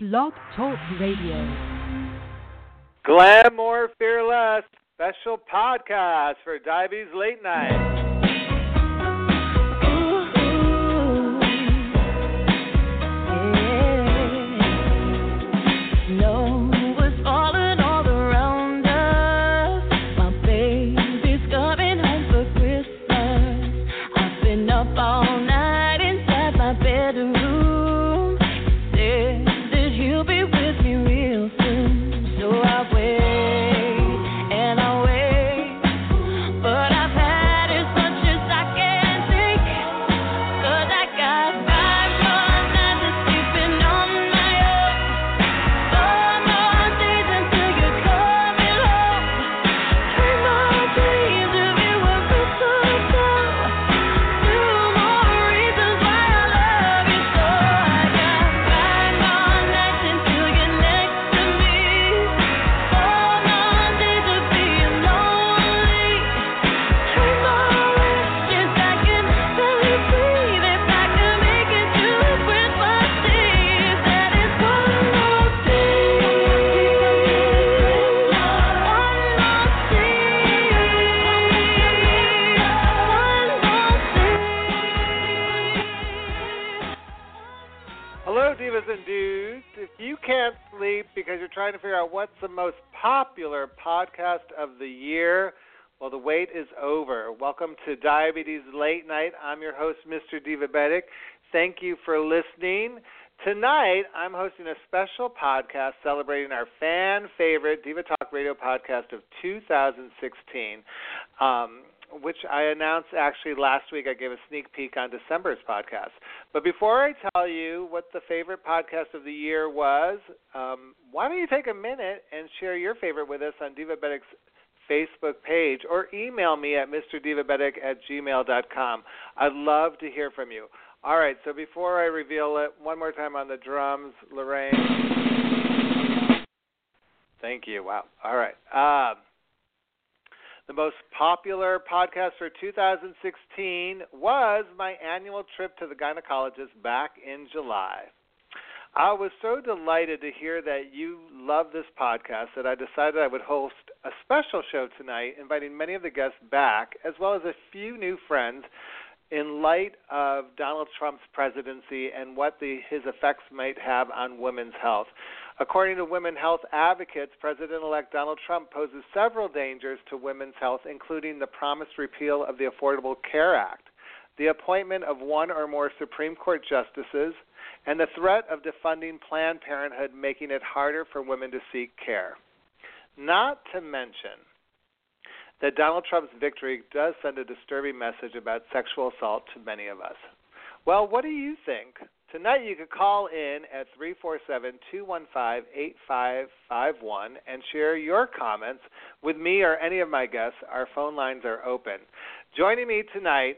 Blog Talk Radio. Glamour Fearless special podcast for Diabetes Late Night. Trying to figure out what's the most popular podcast of the year. Well, the wait is over. Welcome to Diabetes Late Night. I'm your host, Mr. Divabetic. Thank you for listening. Tonight, I'm hosting a special podcast celebrating our fan favorite Diva Talk Radio podcast of 2016. Um, which I announced actually last week. I gave a sneak peek on December's podcast. But before I tell you what the favorite podcast of the year was, um, why don't you take a minute and share your favorite with us on Divabetic's Facebook page or email me at mrdivabetic at gmail.com. I'd love to hear from you. All right, so before I reveal it, one more time on the drums, Lorraine. Thank you. Wow. All right. Um, the most popular podcast for 2016 was my annual trip to the gynecologist back in July. I was so delighted to hear that you love this podcast that I decided I would host a special show tonight, inviting many of the guests back, as well as a few new friends, in light of Donald Trump's presidency and what the, his effects might have on women's health. According to women health advocates, President elect Donald Trump poses several dangers to women's health, including the promised repeal of the Affordable Care Act, the appointment of one or more Supreme Court justices, and the threat of defunding Planned Parenthood, making it harder for women to seek care. Not to mention that Donald Trump's victory does send a disturbing message about sexual assault to many of us. Well, what do you think? Tonight you can call in at 347-215-8551 and share your comments with me or any of my guests. Our phone lines are open. Joining me tonight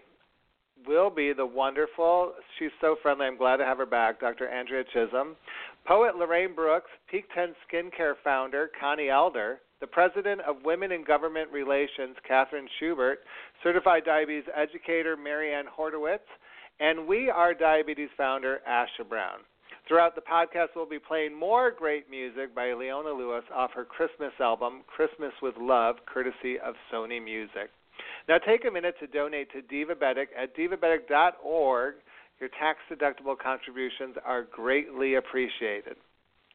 will be the wonderful, she's so friendly, I'm glad to have her back, Dr. Andrea Chisholm, poet Lorraine Brooks, Peak 10 Skincare founder Connie Elder, the president of Women in Government Relations, Kathryn Schubert, certified diabetes educator Mary Ann Hodorowicz, and we are Diabetes founder Asha Brown. Throughout the podcast, we'll be playing more great music by Leona Lewis off her Christmas album, Christmas with Love, courtesy of Sony Music. Now, take a minute to donate to Divabetic at divabetic.org. Your tax deductible contributions are greatly appreciated.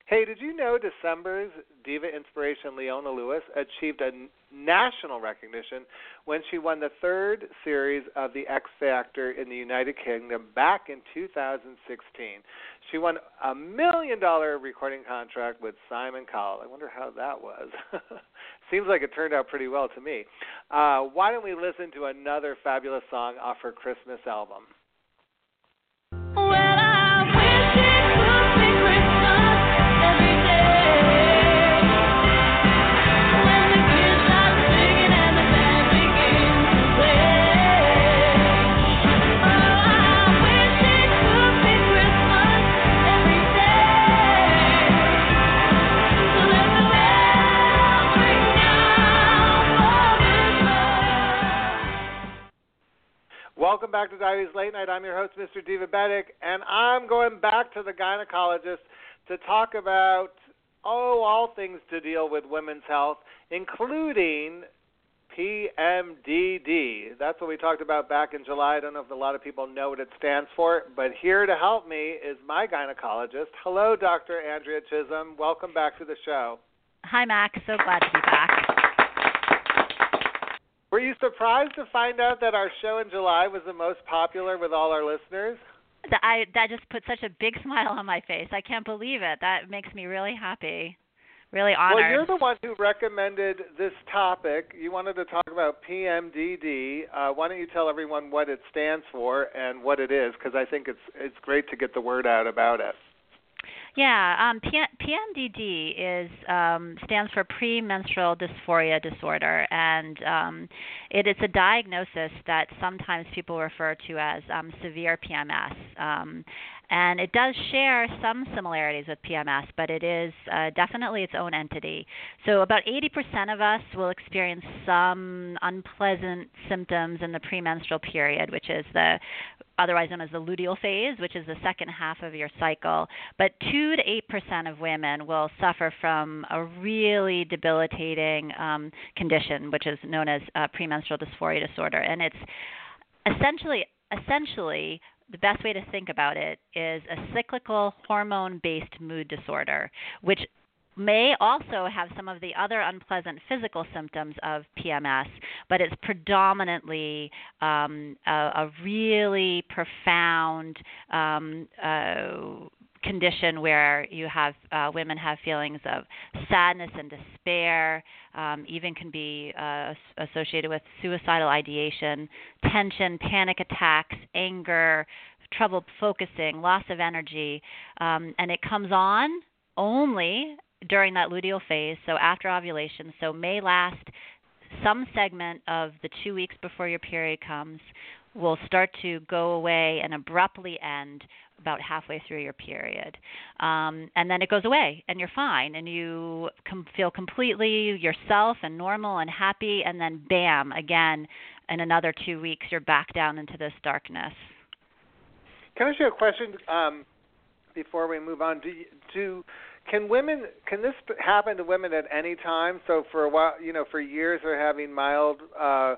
Hey, did you know December's diva inspiration Leona Lewis achieved a national recognition when she won the third series of the X Factor in the United Kingdom back in 2016. She won a million dollar recording contract with Simon Cowell. I wonder how that was. Seems like it turned out pretty well to me. Uh, why don't we listen to another fabulous song off her Christmas album? Welcome back to Diabetes Late Night. I'm your host, Mr. Divabetic, and I'm going back to the gynecologist to talk about oh all things to deal with women's health, including PMDD. That's what we talked about back in July. I don't know if a lot of people know what it stands for, but here to help me is my gynecologist. Hello, Dr. Andrea Chisholm. Welcome back to the show. Hi, Max. So glad to be back. Were you surprised to find out that our show in July was the most popular with all our listeners? That I that just put such a big smile on my face. I can't believe it. That makes me really happy. Really honored. Well, you're the one who recommended this topic. You wanted to talk about PMDD. Uh, why don't you tell everyone what it stands for and what it is? Because I think it's it's great to get the word out about it. Yeah, um, PMDD is um, stands for premenstrual dysphoria disorder, and um, it is a diagnosis that sometimes people refer to as um, severe PMS. And it does share some similarities with PMS, but it is uh, definitely its own entity. So, about 80% of us will experience some unpleasant symptoms in the premenstrual period, which is the otherwise known as the luteal phase, which is the second half of your cycle. But 2 to 8% of women will suffer from a really debilitating um, condition, which is known as uh, premenstrual dysphoria disorder. And it's essentially essentially the best way to think about it is a cyclical hormone based mood disorder, which may also have some of the other unpleasant physical symptoms of PMS, but it's predominantly um, a, a, really profound um, uh, condition where you have uh, women have feelings of sadness and despair, um, even can be uh, associated with suicidal ideation, tension, panic attacks, anger, trouble focusing, loss of energy, um, and it comes on only during that luteal phase, so after ovulation, so may last some segment of the two weeks before your period comes will start to go away and abruptly end about halfway through your period. Um, and then it goes away and you're fine and you com- feel completely yourself and normal and happy. And then, bam, again, in another two weeks, you're back down into this darkness. Can I ask you a question um, before we move on? Do, do can women can this happen to women at any time? So for a while, you know, for years they're having mild uh,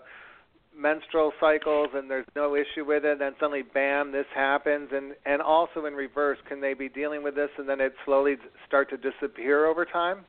menstrual cycles and there's no issue with it. And then suddenly, bam, this happens. And and also in reverse, can they be dealing with this and then it slowly start to disappear over time?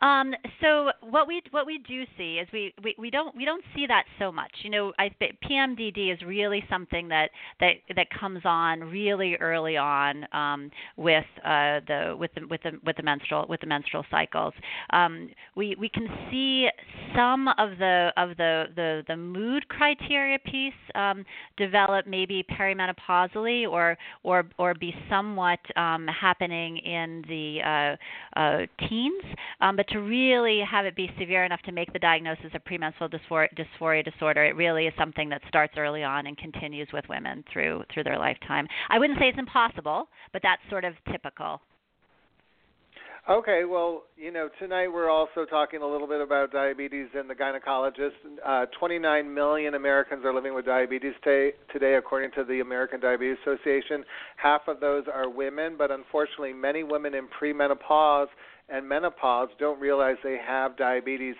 Um, so what we what we do see is we, we, we don't we don't see that so much. You know, I PMDD is really something that that that comes on really early on um, with uh, the with the with the with the menstrual with the menstrual cycles. Um, we we can see some of the of the the, the mood criteria piece um, develop maybe perimenopausally or or or be somewhat um, happening in the uh, uh, teens. Um, but to really have it be severe enough to make the diagnosis of premenstrual dysphoria, dysphoria disorder, it really is something that starts early on and continues with women through through their lifetime. I wouldn't say it's impossible, but that's sort of typical. Okay, well, you know, tonight we're also talking a little bit about diabetes and the gynecologist. Uh, 29 million Americans are living with diabetes t- today, according to the American Diabetes Association. Half of those are women, but unfortunately, many women in premenopause and menopause don't realize they have diabetes.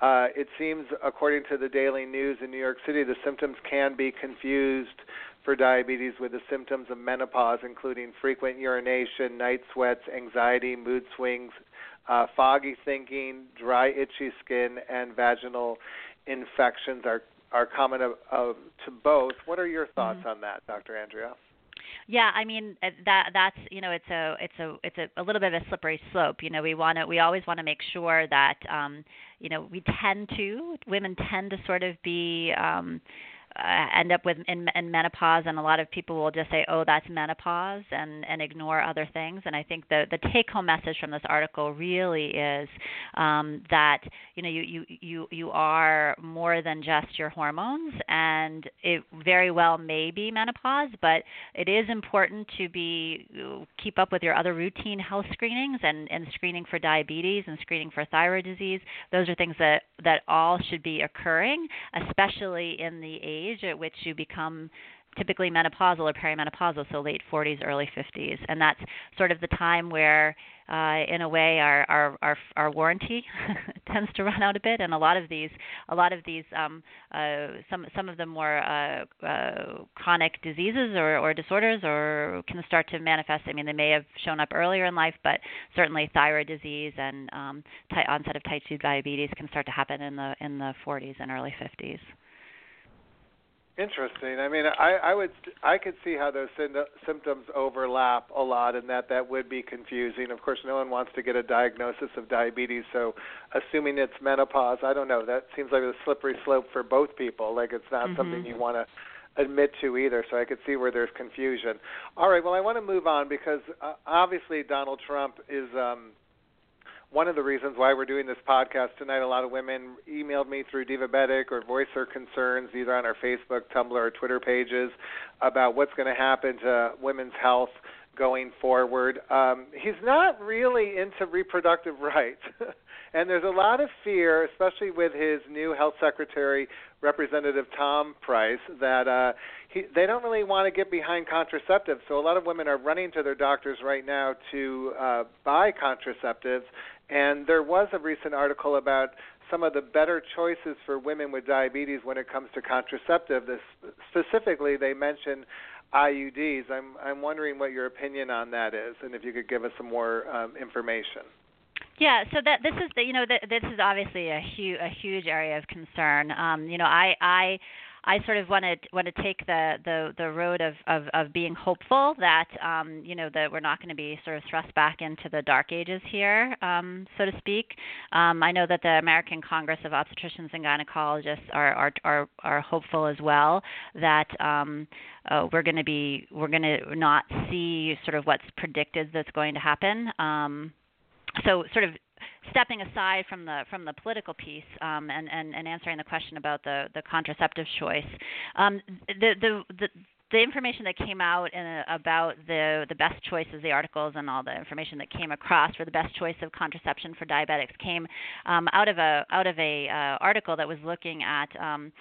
Uh, it seems, according to the Daily News in New York City, the symptoms can be confused for diabetes with the symptoms of menopause, including frequent urination, night sweats, anxiety, mood swings, uh, foggy thinking, dry, itchy skin, and vaginal infections are are common of, of, to both. What are your thoughts mm-hmm. on that, Dr. Andrea? Yeah, I mean uh, that that's you know it's a it's a it's a, a little bit of a slippery slope. You know, we want to we always want to make sure that um you know we tend to women tend to sort of be um end up with in, in menopause, and a lot of people will just say, "Oh, that's menopause," and and ignore other things. And I think the the take-home message from this article really is um, that you know you you you you are more than just your hormones, and it very well may be menopause, but it is important to be keep up with your other routine health screenings and and screening for diabetes and screening for thyroid disease. Those are things that that all should be occurring, especially in the age age at which you become typically menopausal or perimenopausal, so late 40s, early 50s, and that's sort of the time where, uh, in a way, our our our, our warranty tends to run out a bit, and a lot of these, a lot of these, um, uh, some some of the more uh, uh, chronic diseases or, or disorders, or can start to manifest. I mean, they may have shown up earlier in life, but certainly thyroid disease and um, ty- onset of type 2 diabetes can start to happen in the in the 40s and early 50s. Interesting. I mean, I, I would, I could see how those symptoms overlap a lot, and that that would be confusing. Of course, no one wants to get a diagnosis of diabetes, so assuming it's menopause, I don't know. That seems like a slippery slope for both people. Like it's not mm-hmm. something you want to admit to either. So I could see where there's confusion. All right. Well, I want to move on because uh, obviously Donald Trump is. um one of the reasons why we're doing this podcast tonight. A lot of women emailed me through Divabetic or voice their concerns either on our Facebook, Tumblr, or Twitter pages about what's going to happen to women's health going forward. Um, he's not really into reproductive rights. and there's a lot of fear, especially with his new health secretary, Representative Tom Price, that uh, he, they don't really want to get behind contraceptives. So a lot of women are running to their doctors right now to uh, buy contraceptives and there was a recent article about some of the better choices for women with diabetes when it comes to contraceptive. This, specifically, they mentioned IUDs. I'm I'm wondering what your opinion on that is, and if you could give us some more um, information. Yeah, so that this is the, you know that this is obviously a huge a huge area of concern. Um, you know, I I I sort of want to want to take the the the road of of, of being hopeful that um, you know that we're not going to be sort of thrust back into the dark ages here, um, so to speak. Um, I know that the American Congress of Obstetricians and Gynecologists are are are, are hopeful as well that um, uh, we're going to be we're going to not see sort of what's predicted that's going to happen. Um, so sort of stepping aside from the from the political piece um, and, and, and answering the question about the, the contraceptive choice, um, the, the, the the information that came out in, about the the best choices, the articles and all the information that came across for the best choice of contraception for diabetics came um, out of a out of a uh, article that was looking at um,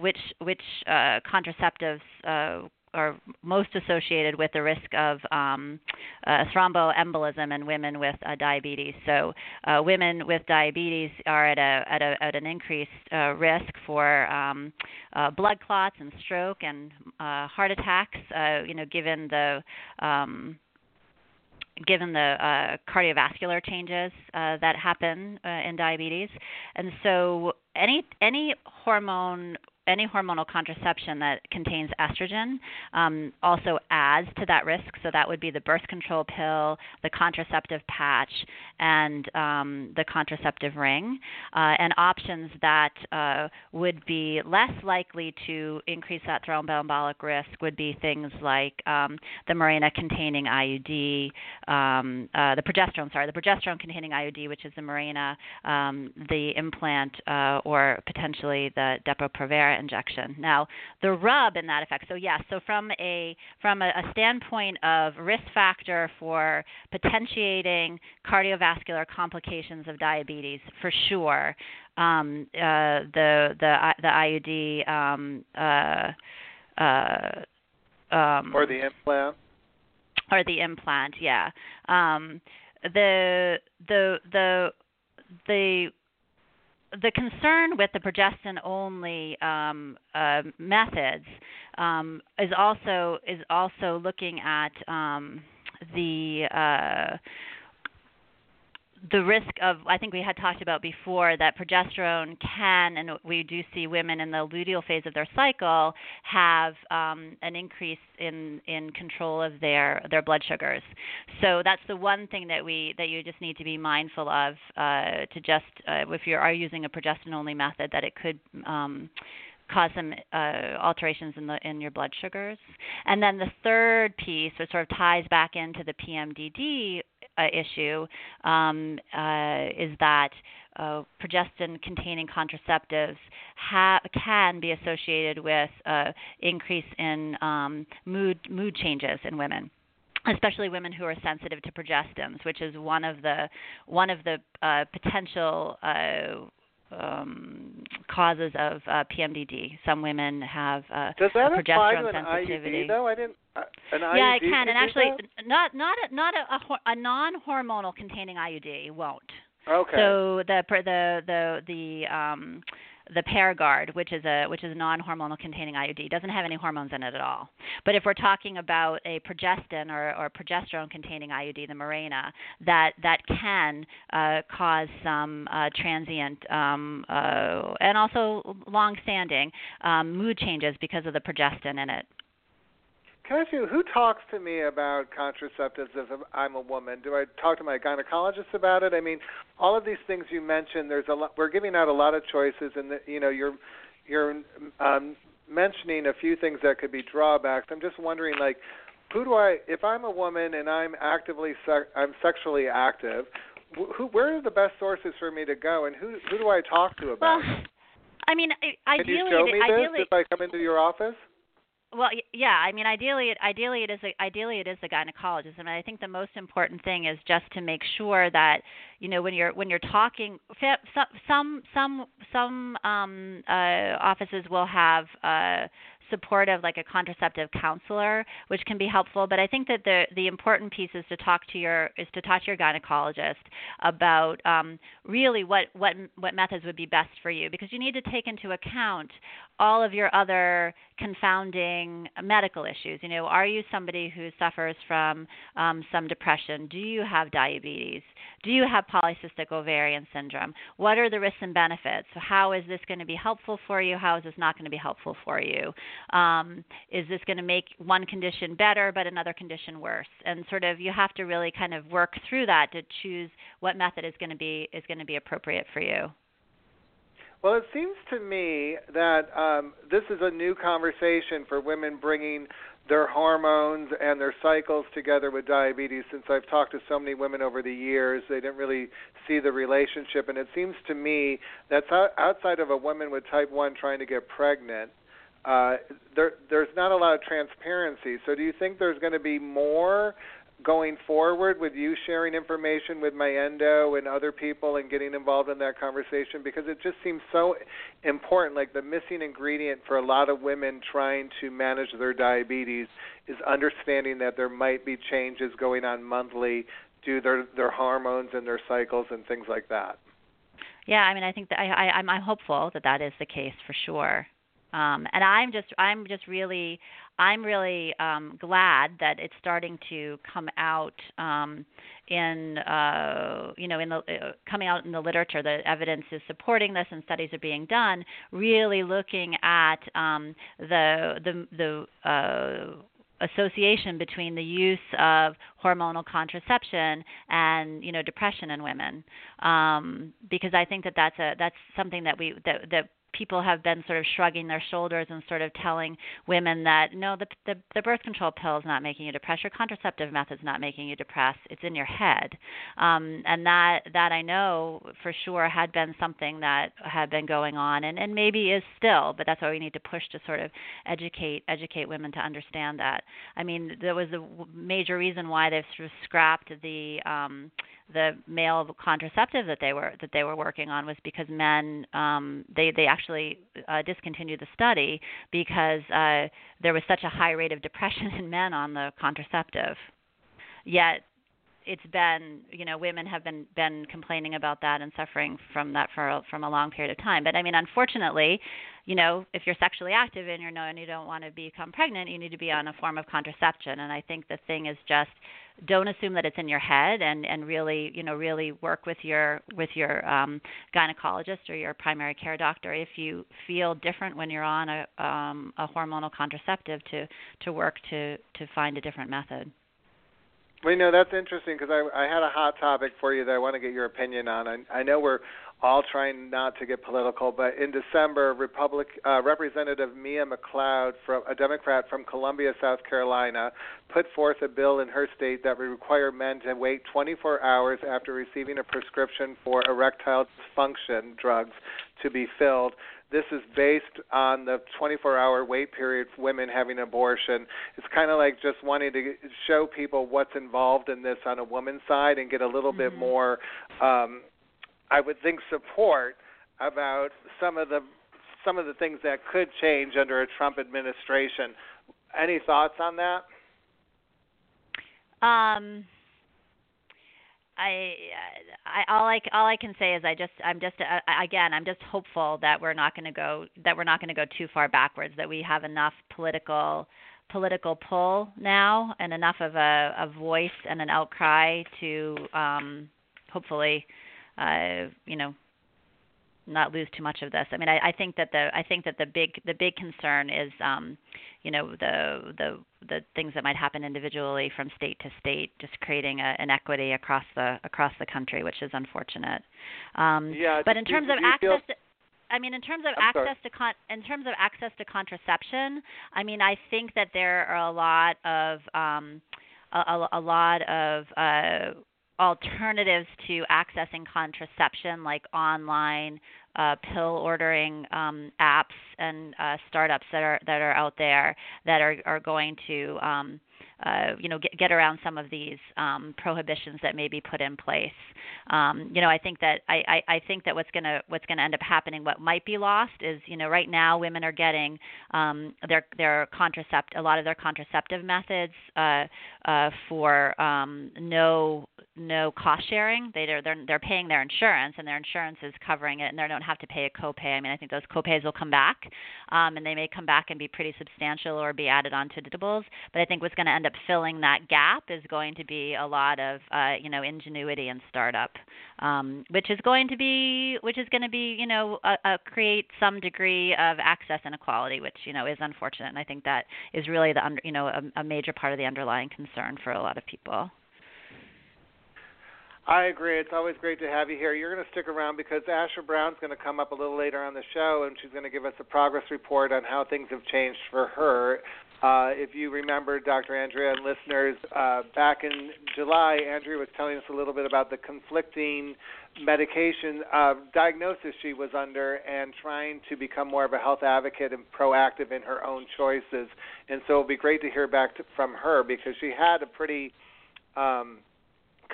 which which uh, contraceptives uh, are most associated with the risk of um, uh, thromboembolism in women with uh, diabetes. So, uh, women with diabetes are at a at, a, at an increased uh, risk for um, uh, blood clots and stroke and uh, heart attacks. you know, given the um, given the uh, cardiovascular changes uh, that happen uh, in diabetes. And so any any hormone any hormonal contraception that contains estrogen um, also adds to that risk. So that would be the birth control pill, the contraceptive patch, and um, the contraceptive ring. Uh, and options that uh, would be less likely to increase that thromboembolic risk would be things like um, the Mirena containing IUD, um, uh, the progesterone, sorry, the progesterone containing IUD, which is the Mirena, um, the implant, uh, or potentially the Depo-Provera injection. Now, the rub in that effect. So yes, so from a from a, a standpoint of risk factor for potentiating cardiovascular complications of diabetes, for sure, um, uh, the the the IUD. Um, uh, uh, um, or the implant. Or the implant, yeah. Um, the the the the the concern with the progestin only um, uh, methods um, is also is also looking at um, the uh, the risk of I think we had talked about before that progesterone can and we do see women in the luteal phase of their cycle have um, an increase in in control of their their blood sugars. So that's the one thing that we that you just need to be mindful of uh, to just uh, if you are using a progestin only method that it could um, cause some uh, alterations in the in your blood sugars. And then the third piece, which sort of ties back into the PMDD uh, issue, um, uh, is that uh, progestin-containing contraceptives ha- can be associated with uh, increase in um, mood mood changes in women especially women who are sensitive to progestins, which is one of the one of the uh, potential uh, um, causes of uh, PMDD. Some women have uh, Does that a apply to an sensitivity. IUD though? I didn't. Uh, an yeah, IUD it can, and actually, that? not not a, not a, a, a non-hormonal containing IUD won't. Okay. So the the the the um the Paragard, which is a which is a non-hormonal containing IUD, doesn't have any hormones in it at all. But if we're talking about a progestin or, or progesterone containing IUD, the Mirena, that that can uh, cause some uh, transient um, uh, and also long-standing um, mood changes because of the progestin in it. Can I ask you, who talks to me about contraceptives if I'm a woman? Do I talk to my gynecologist about it? I mean, all of these things you mentioned. There's a lot. We're giving out a lot of choices, and the, you know, you're you're um, mentioning a few things that could be drawbacks. I'm just wondering, like, who do I? If I'm a woman and I'm actively sec- I'm sexually active, wh- who? Where are the best sources for me to go, and who who do I talk to about? Well. I mean, I- Can you ideally, show me ideally, this if I come into your office? Well, yeah. I mean, ideally, it, ideally it is a, ideally it is the gynecologist, and I think the most important thing is just to make sure that you know when you're when you're talking. Some some some some um, uh, offices will have. Uh, supportive like a contraceptive counselor which can be helpful but i think that the the important piece is to talk to your is to talk to your gynecologist about um, really what what what methods would be best for you because you need to take into account all of your other confounding medical issues. You know, are you somebody who suffers from um, some depression? Do you have diabetes? Do you have polycystic ovarian syndrome? What are the risks and benefits? So how is this going to be helpful for you? How is this not going to be helpful for you? Um, is this going to make one condition better but another condition worse? And sort of you have to really kind of work through that to choose what method is going to be is going to be appropriate for you. Well, it seems to me that um, this is a new conversation for women bringing their hormones and their cycles together with diabetes. Since I've talked to so many women over the years, they didn't really see the relationship. And it seems to me that's out- outside of a woman with type 1 trying to get pregnant. Uh, there, there's not a lot of transparency. So, do you think there's going to be more going forward with you sharing information with my endo and other people and getting involved in that conversation because it just seems so important like the missing ingredient for a lot of women trying to manage their diabetes is understanding that there might be changes going on monthly due to their their hormones and their cycles and things like that Yeah, I mean, I think that I, I I'm hopeful that that is the case for sure. Um, and I'm just I'm just really I'm really um, glad that it's starting to come out um, in uh, you know in the uh, coming out in the literature. The evidence is supporting this, and studies are being done. Really looking at um, the the the uh, association between the use of hormonal contraception and you know depression in women um, because I think that that's a that's something that we that that people have been sort of shrugging their shoulders and sort of telling women that no the the, the birth control pill is not making you depressed. Your contraceptive method's not making you depressed. It's in your head. Um, and that that I know for sure had been something that had been going on and and maybe is still but that's why we need to push to sort of educate educate women to understand that. I mean there was a major reason why they've sort of scrapped the um, the male contraceptive that they were that they were working on was because men um, they they actually uh, discontinued the study because uh, there was such a high rate of depression in men on the contraceptive. Yet it's been you know women have been been complaining about that and suffering from that for a, from a long period of time. But I mean, unfortunately, you know, if you're sexually active and you're no and you don't want to become pregnant, you need to be on a form of contraception. And I think the thing is just don't assume that it's in your head and and really you know really work with your with your um gynecologist or your primary care doctor if you feel different when you're on a um a hormonal contraceptive to to work to to find a different method Well, you know that's interesting because I I had a hot topic for you that I want to get your opinion on. I, I know we're all trying not to get political, but in December, Republic uh, Representative Mia McLeod, from a Democrat from Columbia, South Carolina, put forth a bill in her state that would require men to wait 24 hours after receiving a prescription for erectile dysfunction drugs to be filled. This is based on the 24 hour wait period for women having abortion. It's kind of like just wanting to show people what's involved in this on a woman's side and get a little bit Mhm. more, um, I would think, support about some of the some of the things that could change under a Trump administration. Any thoughts on that? Um, I, I all I all I can say is I just I'm just uh, again I'm just hopeful that we're not going to go that we're not going to go too far backwards that we have enough political political pull now and enough of a, a voice and an outcry to um, hopefully uh, you know not lose too much of this. I mean, I, I think that the I think that the big the big concern is, um, you know, the the the things that might happen individually from state to state, just creating a, an equity across the across the country, which is unfortunate. Um, yeah, but in do, terms do of access. Feel... To, I mean, in terms of I'm access sorry. to con- in terms of access to contraception, I mean, I think that there are a lot of um, a, a, a lot of uh, alternatives to accessing contraception, like online uh, pill ordering um, apps and uh, startups that are that are out there that are are going to um, uh, you know get, get around some of these um, prohibitions that may be put in place. Um, you know, I think that I, I, I think that what's gonna what's gonna end up happening, what might be lost is you know right now women are getting um, their their contracept a lot of their contraceptive methods uh, uh, for um, no no cost sharing. They they're, they're they're paying their insurance and their insurance is covering it, and they don't have to pay a copay. I mean, I think those copays will come back, um, and they may come back and be pretty substantial or be added on to deductibles. But I think what's going to end up filling that gap is going to be a lot of uh, you know ingenuity and startup, um, which is going to be which is going to be you know a, a create some degree of access inequality, which you know is unfortunate. And I think that is really the under, you know a, a major part of the underlying concern for a lot of people. I agree. It's always great to have you here. You're going to stick around because Asha Brown's going to come up a little later on the show, and she's going to give us a progress report on how things have changed for her. Uh, if you remember, Dr. Andrea and listeners, uh, back in July, Andrea was telling us a little bit about the conflicting medication uh, diagnosis she was under and trying to become more of a health advocate and proactive in her own choices. And so it'll be great to hear back to, from her because she had a pretty um,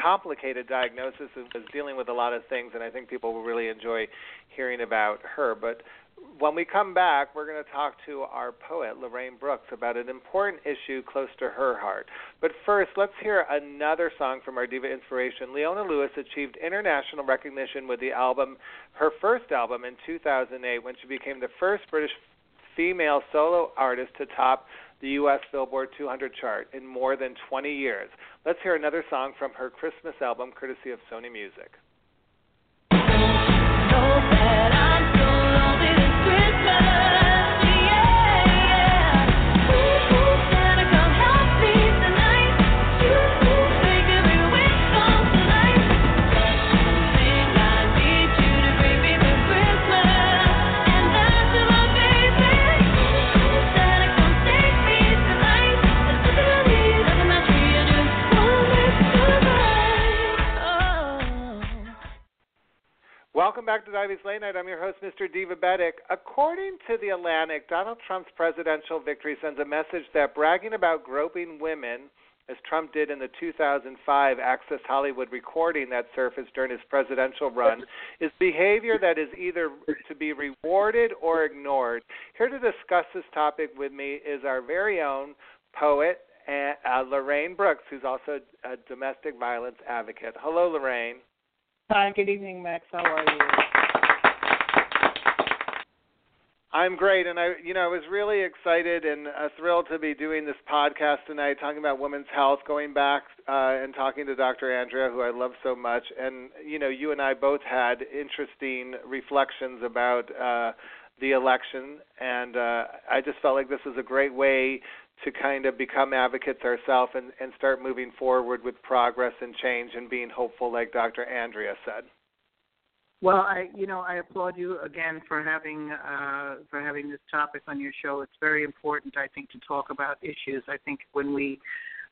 complicated diagnosis and was dealing with a lot of things, and I think people will really enjoy hearing about her. But when we come back, we're going to talk to our poet, Lorraine Brooks, about an important issue close to her heart. But first, let's hear another song from our Diva Inspiration. Leona Lewis achieved international recognition with the album, her first album, in 2008 when she became the first British female solo artist to top the U.S. Billboard 200 chart in more than 20 years. Let's hear another song from her Christmas album, courtesy of Sony Music. Welcome back to Divey's Late Night. I'm your host, Mr. Divabetic. According to The Atlantic, Donald Trump's presidential victory sends a message that bragging about groping women, as Trump did in the 2005 Access Hollywood recording that surfaced during his presidential run, is behavior that is either to be rewarded or ignored. Here to discuss this topic with me is our very own poet, uh, Lorraine Brooks, who's also a domestic violence advocate. Hello, Lorraine. Hi, good evening, Max. How are you? I'm great, and I, you know, I was really excited and uh, thrilled to be doing this podcast tonight, talking about women's health, going back uh, and talking to Dr. Andrea, who I love so much, and you know, you and I both had interesting reflections about uh, the election, and uh, I just felt like this was a great way to kind of become advocates ourselves and, and start moving forward with progress and change and being hopeful, like Dr. Andrea said. Well, I, you know, I applaud you again for having uh, for having this topic on your show. It's very important, I think, to talk about issues. I think when we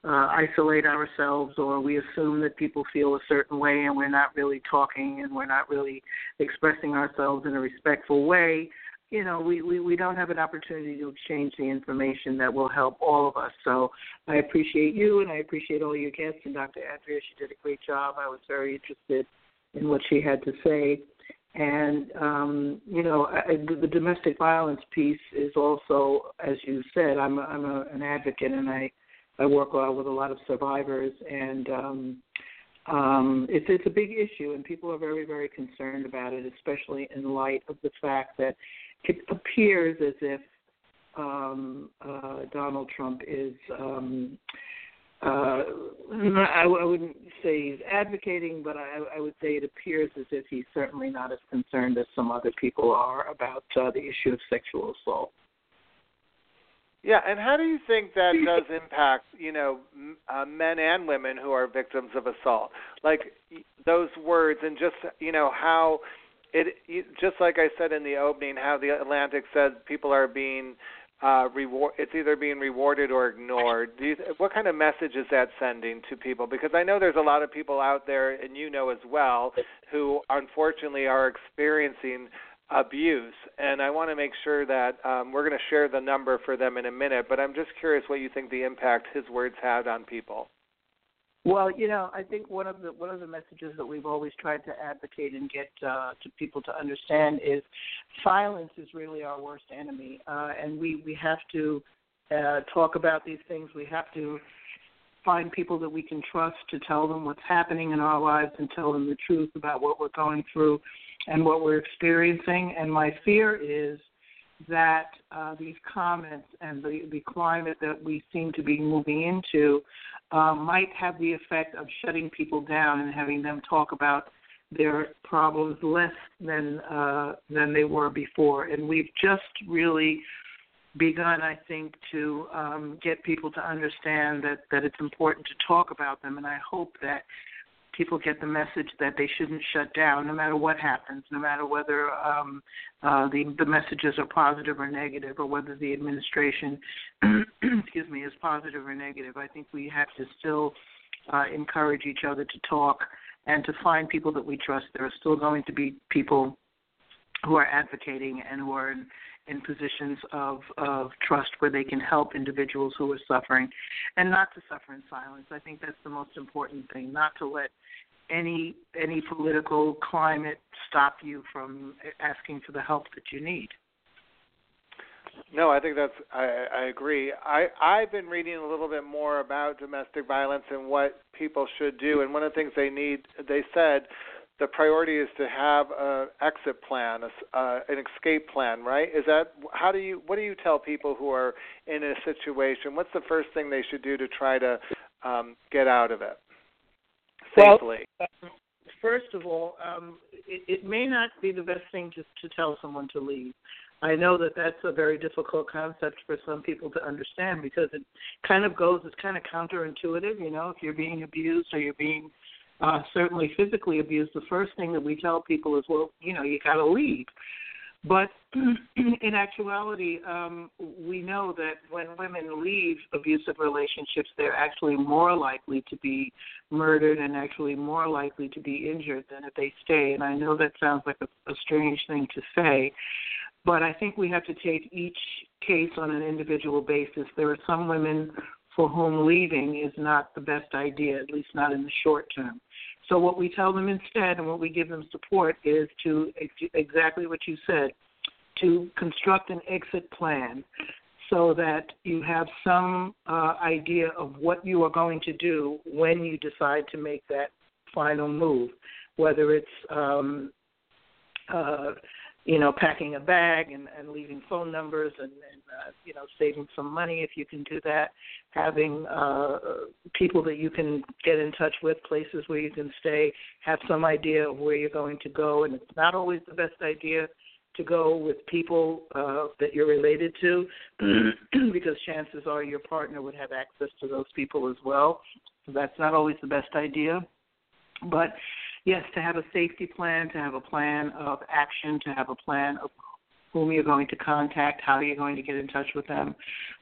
uh, isolate ourselves or we assume that people feel a certain way and we're not really talking and we're not really expressing ourselves in a respectful way, you know, we, we, we don't have an opportunity to exchange the information that will help all of us. So I appreciate you and I appreciate all your guests and Dr. Andrea. She did a great job. I was very interested in what she had to say. And um, you know, I, the domestic violence piece is also, as you said, I'm a, I'm a, an advocate, and I I work with a lot of survivors, and um, um, it's it's a big issue, and people are very very concerned about it, especially in light of the fact that it appears as if um, uh, Donald Trump is. Um, uh, I, I wouldn't say he's advocating, but I, I would say it appears as if he's certainly not as concerned as some other people are about uh, the issue of sexual assault. Yeah, and how do you think that does impact, you know, uh, men and women who are victims of assault? Like those words and just, you know, how it just like I said in the opening, how the Atlantic said people are being uh reward it's either being rewarded or ignored. Do you what kind of message is that sending to people? Because I know there's a lot of people out there and you know as well who unfortunately are experiencing abuse, and I want to make sure that um, we're going to share the number for them in a minute. But I'm just curious what you think the impact his words had on people. Well, you know, I think one of the one of the messages that we've always tried to advocate and get uh, to people to understand is silence is really our worst enemy, uh, and we we have to uh, talk about these things. We have to find people that we can trust to tell them what's happening in our lives and tell them the truth about what we're going through and what we're experiencing. And my fear is that uh, these comments and the, the climate that we seem to be moving into uh, might have the effect of shutting people down and having them talk about their problems less than uh, than they were before. And we've just really begun, I think, to um, get people to understand that that it's important to talk about them. And I hope that people get the message that they shouldn't shut down no matter what happens, no matter whether um, uh, the the messages are positive or negative, or whether the administration, excuse me, is positive or negative. I think we have to still uh, encourage each other to talk and to find people that we trust. There are still going to be people who are advocating and who are in, positions of, of trust where they can help individuals who are suffering and not to suffer in silence. I think that's the most important thing, not to let any any political climate stop you from asking for the help that you need. No, I think that's I, I agree. I I've been reading a little bit more about domestic violence and what people should do. And one of the things they need, they said, the priority is to have an exit plan, a, uh, an escape plan, right? Is that how do you what do you tell people who are in a situation? What's the first thing they should do to try to um, get out of it safely? Well, first of all, um, it, it may not be the best thing to, to tell someone to leave. I know that that's a very difficult concept for some people to understand because it kind of goes, it's kind of counterintuitive. You know, if you're being abused or you're being uh, certainly physically abused, the first thing that we tell people is, well, you know, you got to leave. But in actuality, um, we know that when women leave abusive relationships, they're actually more likely to be murdered and actually more likely to be injured than if they stay. And I know that sounds like a, a strange thing to say, but I think we have to take each case on an individual basis. There are some women for whom leaving is not the best idea, at least not in the short term. So what we tell them instead, and what we give them support, is to exactly what you said, to construct an exit plan, so that you have some uh, idea of what you are going to do when you decide to make that final move, whether it's um, uh, you know, packing a bag and, and leaving phone numbers and, and uh, you know, saving some money if you can do that. Having uh, people that you can get in touch with, places where you can stay, have some idea of where you're going to go. And it's not always the best idea to go with people uh, that you're related to because chances are your partner would have access to those people as well. So that's not always the best idea. But yes, to have a safety plan, to have a plan of action, to have a plan of whom you're going to contact, how you're going to get in touch with them.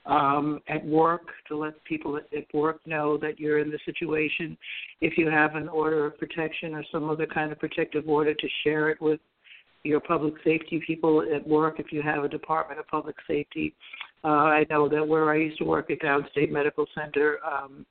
Um, at work, to let people at, work know that you're in the situation. If you have an order of protection or some other kind of protective order, to share it with your public safety people at work. If you have a Department of Public Safety, uh, I know that where I used to work at Downstate Medical Center, um,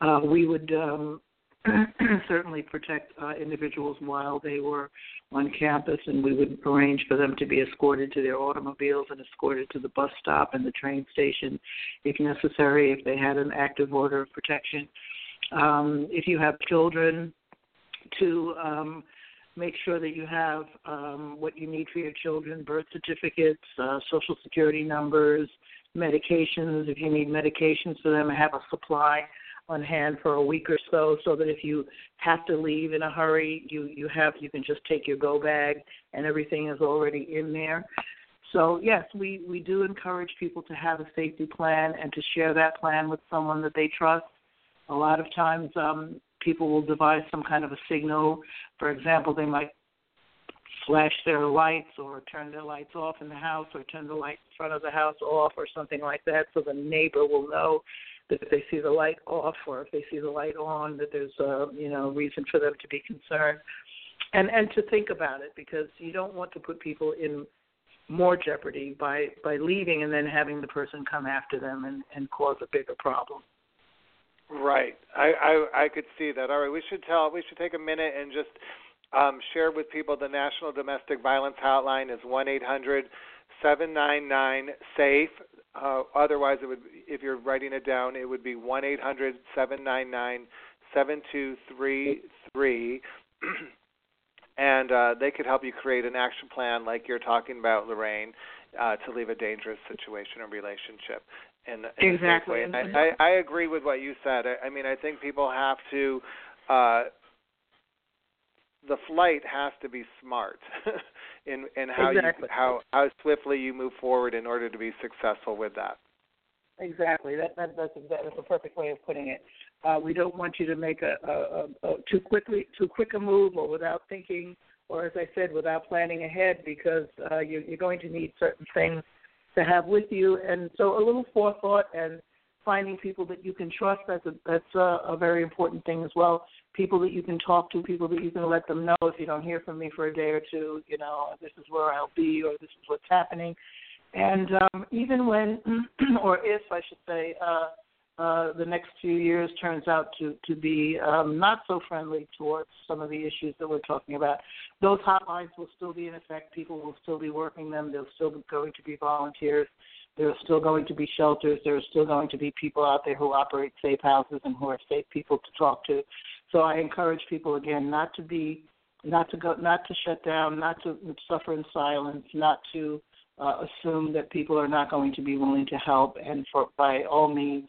uh, we would um, certainly protect uh, individuals while they were on campus, and we would arrange for them to be escorted to their automobiles and escorted to the bus stop and the train station if necessary, if they had an active order of protection. Um, if you have children, to um, make sure that you have um, what you need for your children birth certificates, uh, social security numbers, medications. If you need medications for them, have a supply on hand for a week or so so that if you have to leave in a hurry you you have you can just take your go bag and everything is already in there. So yes we we do encourage people to have a safety plan and to share that plan with someone that they trust. A lot of times um people will devise some kind of a signal. For example they might flash their lights or turn their lights off in the house or turn the light in front of the house off or something like that so the neighbor will know that if they see the light off or if they see the light on that there's a you know reason for them to be concerned. And and to think about it because you don't want to put people in more jeopardy by by leaving and then having the person come after them and and cause a bigger problem. Right. I i i could see that. All right we should tell we should take a minute and just um, share with people the National Domestic Violence Hotline is one eight hundred seven nine nine safe. Uh, otherwise, it would if you're writing it down, it would be one eight hundred seven nine nine seven two three three. And uh, they could help you create an action plan, like you're talking about, Lorraine, uh, to leave a dangerous situation or relationship. And, and exactly. And I, I, I agree with what you said. I, I mean, I think people have to uh, the flight has to be smart in in how exactly. you how how swiftly you move forward in order to be successful with that. Exactly. That, that that's that's a perfect way of putting it. Uh, we don't want you to make a, a, a, a too quickly too quick a move or without thinking, or as I said, without planning ahead, because uh, you, you're going to need certain things to have with you, and so a little forethought and finding people that you can trust that's a that's a, a very important thing as well people that you can talk to people that you can let them know if you don't hear from me for a day or two you know this is where i'll be or this is what's happening and um even when or if i should say uh uh, the next few years turns out to to be um, not so friendly towards some of the issues that we're talking about. Those hotlines will still be in effect. People will still be working them. There's still be going to be volunteers. There are still going to be shelters. There are still going to be people out there who operate safe houses and who are safe people to talk to. So I encourage people again not to be, not to go, not to shut down, not to suffer in silence, not to uh, assume that people are not going to be willing to help, and for by all means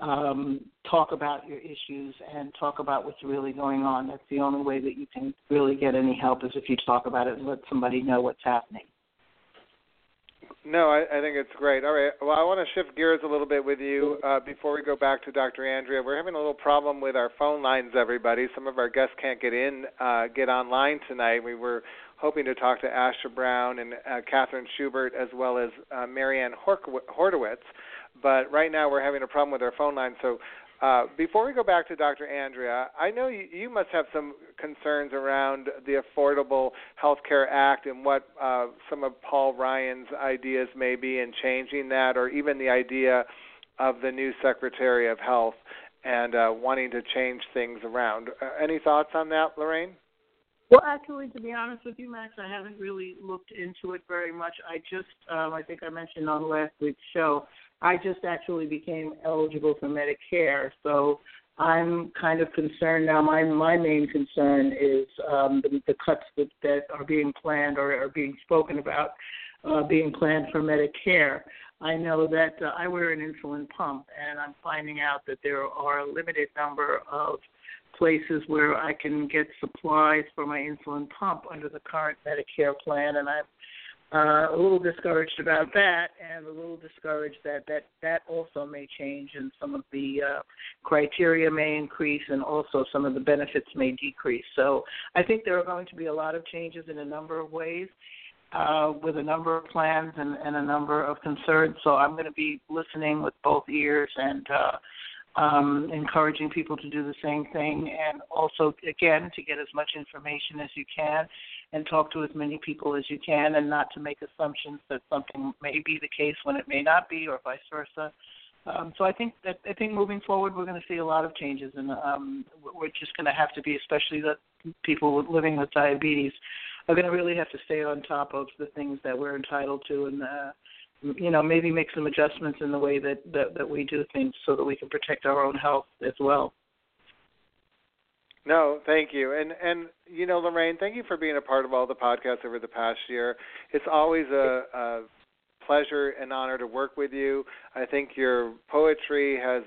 um, talk about your issues and talk about what's really going on. That's the only way that you can really get any help is if you talk about it and let somebody know what's happening. No, I, I think it's great. All right. Well, I want to shift gears a little bit with you uh, before we go back to Dr. Andrea. We're having a little problem with our phone lines, everybody. Some of our guests can't get in, uh, get online tonight. We were hoping to talk to Asha Brown and uh, Kathryn Schubert as well as uh, Mary Ann Hodorowicz, but right now we're having a problem with our phone line. So uh, before we go back to Dr. Andrea, I know you, you, must have some concerns around the Affordable Health Care Act and what uh, some of Paul Ryan's ideas may be in changing that, or even the idea of the new Secretary of Health and uh, wanting to change things around. Uh, any thoughts on that, Lorraine? Well, actually, to be honest with you, Max, I haven't really looked into it very much. I just, um, I think I mentioned on last week's show, I just actually became eligible for Medicare, so I'm kind of concerned now. My my main concern is um, the, the cuts that, that are being planned or are being spoken about uh, being planned for Medicare. I know that uh, I wear an insulin pump, and I'm finding out that there are a limited number of places where I can get supplies for my insulin pump under the current Medicare plan, and I'm uh, a little discouraged about that, and a little discouraged that that that also may change, and some of the uh, criteria may increase, and also some of the benefits may decrease. So I think there are going to be a lot of changes in a number of ways. Uh, with a number of plans and, and a number of concerns, so I'm going to be listening with both ears and uh, um, encouraging people to do the same thing, and also again to get as much information as you can and talk to as many people as you can and not to make assumptions that something may be the case when it may not be or vice versa. Um, so I think that I think moving forward, we're going to see a lot of changes, and um, we're just going to have to be, especially the people living with diabetes, are going to really have to stay on top of the things that we're entitled to, and uh, you know maybe make some adjustments in the way that, that that we do things so that we can protect our own health as well. No, thank you. And and you know, Lorraine, thank you for being a part of all the podcasts over the past year. It's always a, a pleasure and honor to work with you. I think your poetry has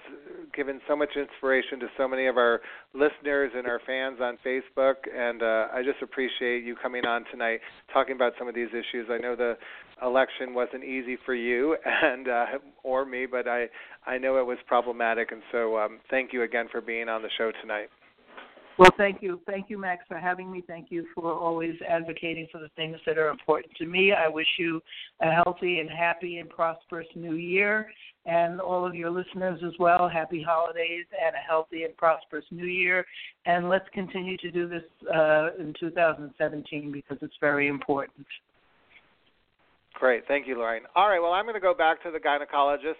given so much inspiration to so many of our listeners and our fans on Facebook, and uh, I just appreciate you coming on tonight talking about some of these issues. I know the election wasn't easy for you and uh, or me, but I I know it was problematic, and so um, thank you again for being on the show tonight. Well, thank you. Thank you, Max, for having me. Thank you for always advocating for the things that are important to me. I wish you a healthy and happy and prosperous new year, and all of your listeners as well. Happy holidays and a healthy and prosperous new year. And let's continue to do this uh, in 2017 because it's very important. Great. Thank you, Lorraine. All right. Well, I'm going to go back to the gynecologist.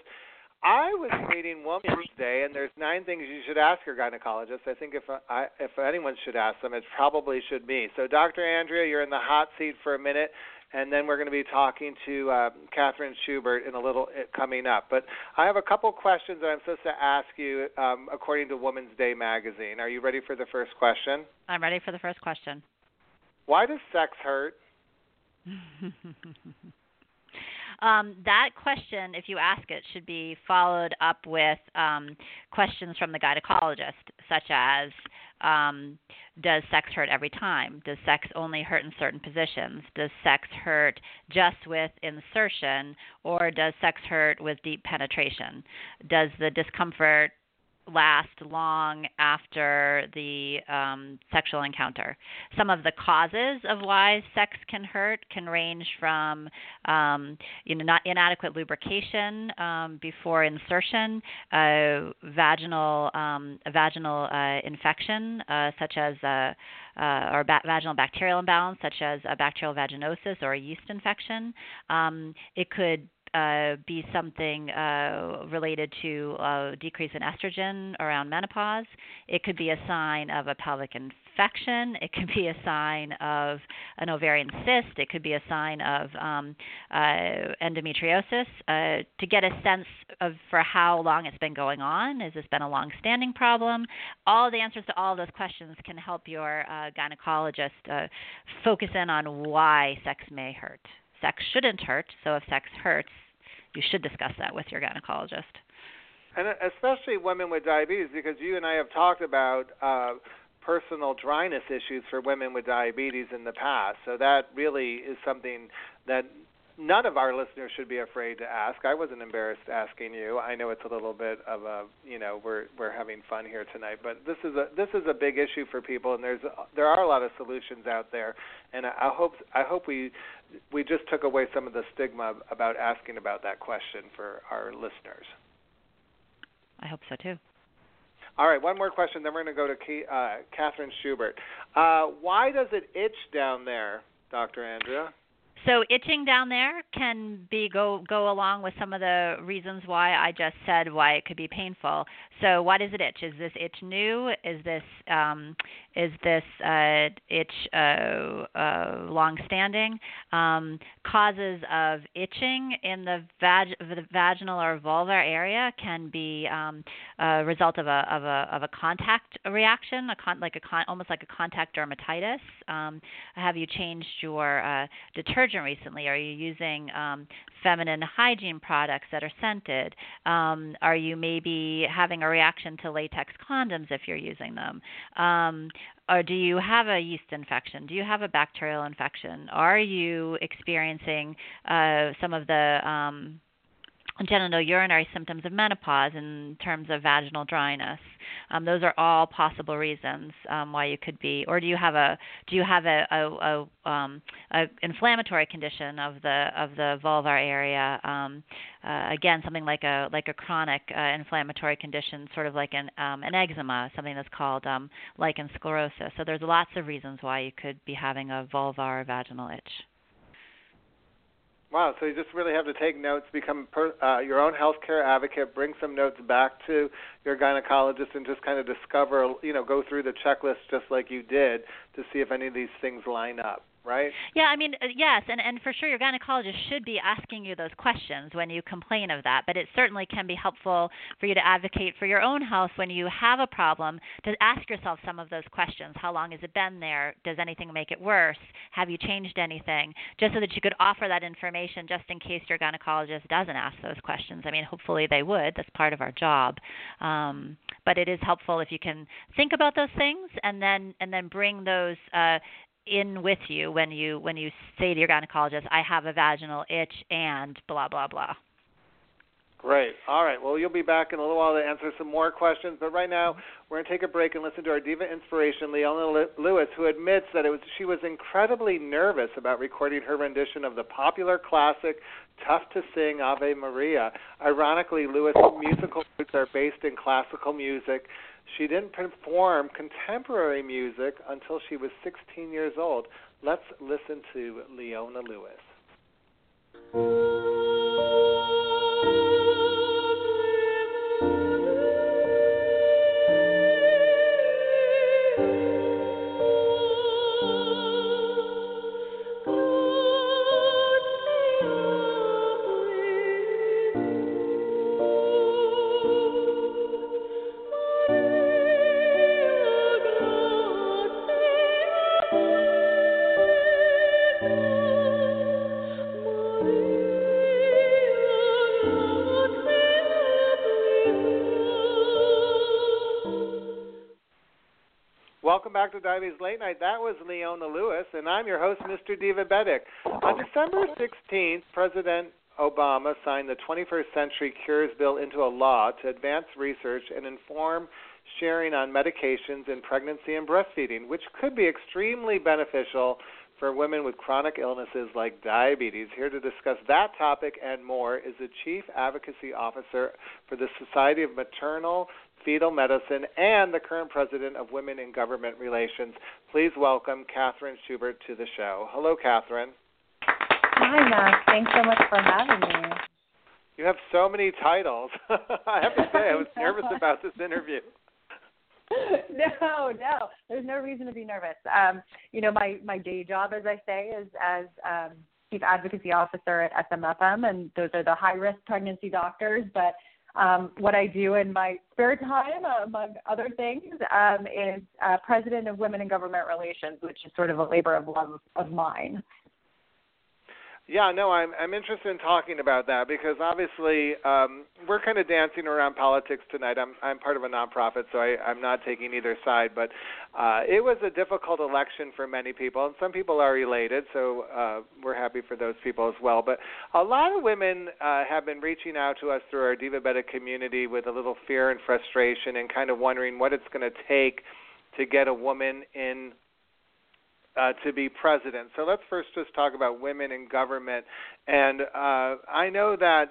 I was reading Women's Day, and there's nine things you should ask your gynecologist. I think if I, if anyone should ask them, it probably should be. So, Dr. Andrea, you're in the hot seat for a minute, and then we're going to be talking to uh, Kathryn Schubert in a little coming up. But I have a couple questions that I'm supposed to ask you um, according to Women's Day magazine. Are you ready for the first question? I'm ready for the first question. Why does sex hurt? Um, that question, if you ask it, should be followed up with um, questions from the gynecologist, such as um, Does sex hurt every time? Does sex only hurt in certain positions? Does sex hurt just with insertion, or does sex hurt with deep penetration? Does the discomfort last long after the um, sexual encounter. Some of the causes of why sex can hurt can range from, um, you know, not inadequate lubrication um, before insertion, uh, vaginal um, vaginal uh, infection uh, such as uh, uh, or ba- vaginal bacterial imbalance, such as a bacterial vaginosis or a yeast infection. Um, it could uh, be something uh, related to uh, decrease in estrogen around menopause. It could be a sign of a pelvic infection. It could be a sign of an ovarian cyst. It could be a sign of um, uh, endometriosis. Uh, to get a sense of for how long it's been going on, has this been a long-standing problem? All the answers to all those questions can help your uh, gynecologist focus in on why sex may hurt sex shouldn't hurt. So if sex hurts, you should discuss that with your gynecologist. And especially women with diabetes, because you and I have talked about uh, personal dryness issues for women with diabetes in the past. So that really is something that none of our listeners should be afraid to ask. I wasn't embarrassed asking you. I know it's a little bit of a, you know, we're we're having fun here tonight, but this is a this is a big issue for people, and there's there are a lot of solutions out there, and I, I hope I hope we we just took away some of the stigma about asking about that question for our listeners. I hope so too. All right, one more question, then we're going to go to uh, Kathryn Schubert. Uh, why does it itch down there, Dr. Andrea? So itching down there can be go go along with some of the reasons why I just said why it could be painful. So why does it itch? Is this itch new? Is this um, is this uh, itch uh, uh, long-standing? Um, causes of itching in the, vag- the vaginal or vulvar area can be um, a result of a of a of a contact reaction, a con- like a con- almost like a contact dermatitis. Um, have you changed your uh, detergent recently? Are you using um, feminine hygiene products that are scented? Um, are you maybe having a reaction to latex condoms if you're using them? Um, or do you have a yeast infection? Do you have a bacterial infection? Are you experiencing uh, some of the um, genitourinary symptoms of menopause in terms of vaginal dryness. Um, those are all possible reasons um, why you could be. Or do you have a do you have a, a, a, um, a inflammatory condition of the of the vulvar area? Um, uh, again, something like a like a chronic uh, inflammatory condition, sort of like an um, an eczema, something that's called um, lichen sclerosus. So there's lots of reasons why you could be having a vulvar or vaginal itch. Wow, so you just really have to take notes, become per, uh, your own healthcare advocate, bring some notes back to your gynecologist, and just kind of discover, you know, go through the checklist just like you did to see if any of these things line up right? Yeah, I mean, uh, yes, and and for sure, your gynecologist should be asking you those questions when you complain of that. But it certainly can be helpful for you to advocate for your own health when you have a problem. To ask yourself some of those questions: How long has it been there? Does anything make it worse? Have you changed anything? Just so that you could offer that information, just in case your gynecologist doesn't ask those questions. I mean, hopefully they would. That's part of our job. Um, but it is helpful if you can think about those things and then and then bring those uh, in with you when you when you say to your gynecologist, "I have a vaginal itch and blah blah blah." Great. All right. Well, you'll be back in a little while to answer some more questions, but right now we're going to take a break and listen to our diva inspiration, Leona Lewis, who admits that it was she was incredibly nervous about recording her rendition of the popular classic "Tough to Sing" Ave Maria. Ironically, Lewis' musical roots are based in classical music. She didn't perform contemporary music until she was 16 years old. Let's listen to Leona Lewis. Dives Late Night. That was Leona Lewis, and I'm your host, Mr. Divabetic. On December 16th, President Obama signed the 21st Century Cures Bill into a law to advance research and inform sharing on medications in pregnancy and breastfeeding, which could be extremely beneficial for women with chronic illnesses like diabetes. Here to discuss that topic and more is the Chief Advocacy Officer for the Society of Maternal fetal medicine, and the current president of Women in Government Relations. Please welcome Kathryn Schubert to the show. Hello, Kathryn. Hi, Matt. Thanks so much for having me. You have so many titles. I have to say, I was nervous about this interview. no, no. There's no reason to be nervous. Um, you know, my my day job, as I say, is as um, chief advocacy officer at SMFM, and those are the high risk pregnancy doctors. But um, what I do in my spare time, uh, among other things, um, is uh, president of Women in Government Relations, which is sort of a labor of love of mine. Yeah, no, I'm I'm interested in talking about that because obviously um, we're kind of dancing around politics tonight. I'm I'm part of a nonprofit, so I, I'm not taking either side. But uh, it was a difficult election for many people, and some people are elated, so uh, we're happy for those people as well. But a lot of women uh, have been reaching out to us through our Divabetic community with a little fear and frustration, and kind of wondering what it's going to take to get a woman in uh, to be president. So let's first just talk about women in government. And uh, I know that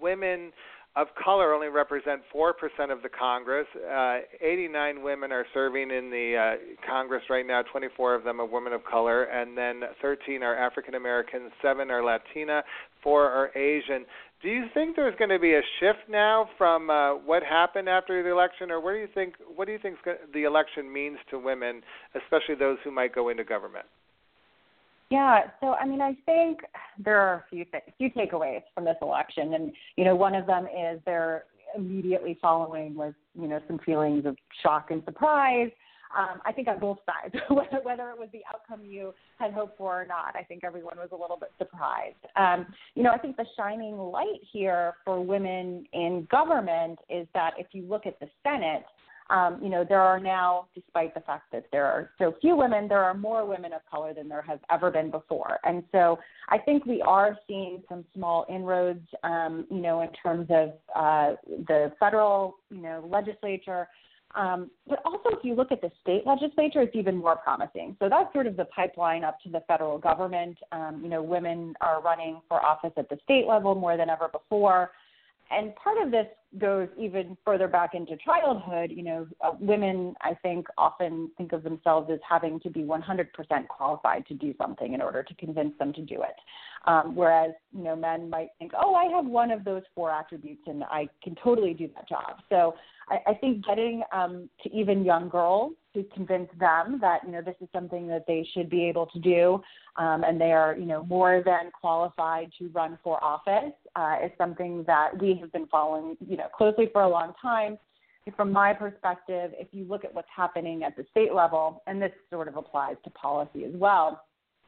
women of color only represent 4% of the Congress. Uh, 89 women are serving in the uh, Congress right now, 24 of them are women of color, and then 13 are African American, 7 are Latina, 4 are Asian. Do you think there's going to be a shift now from uh, what happened after the election, or what do you think? What do you think the election means to women, especially those who might go into government? Yeah, so I mean, I think there are a few th- few takeaways from this election, and you know, one of them is there immediately following was you know some feelings of shock and surprise um, I think on both sides, whether, it was the outcome you had hoped for or not. I think everyone was a little bit surprised. Um, you know, I think the shining light here for women in government is that if you look at the Senate, um, you know, there are now, despite the fact that there are so few women, there are more women of color than there has ever been before. And so I think we are seeing some small inroads, um, you know, in terms of uh, the federal, you know, legislature um, but also, if you look at the state legislature, it's even more promising. So that's sort of the pipeline up to the federal government. Um, you know, women are running for office at the state level more than ever before. And part of this goes even further back into childhood. You know, uh, women, I think, often think of themselves as having to be 100% qualified to do something in order to convince them to do it. Um, whereas, you know, men might think, oh, I have one of those four attributes and I can totally do that job. So I, I think getting um, to even young girls to convince them that, you know, this is something that they should be able to do um, and they are, you know, more than qualified to run for office uh, is something that we have been following, you know, closely for a long time from my perspective, if you look at what's happening at the state level, and this sort of applies to policy as well,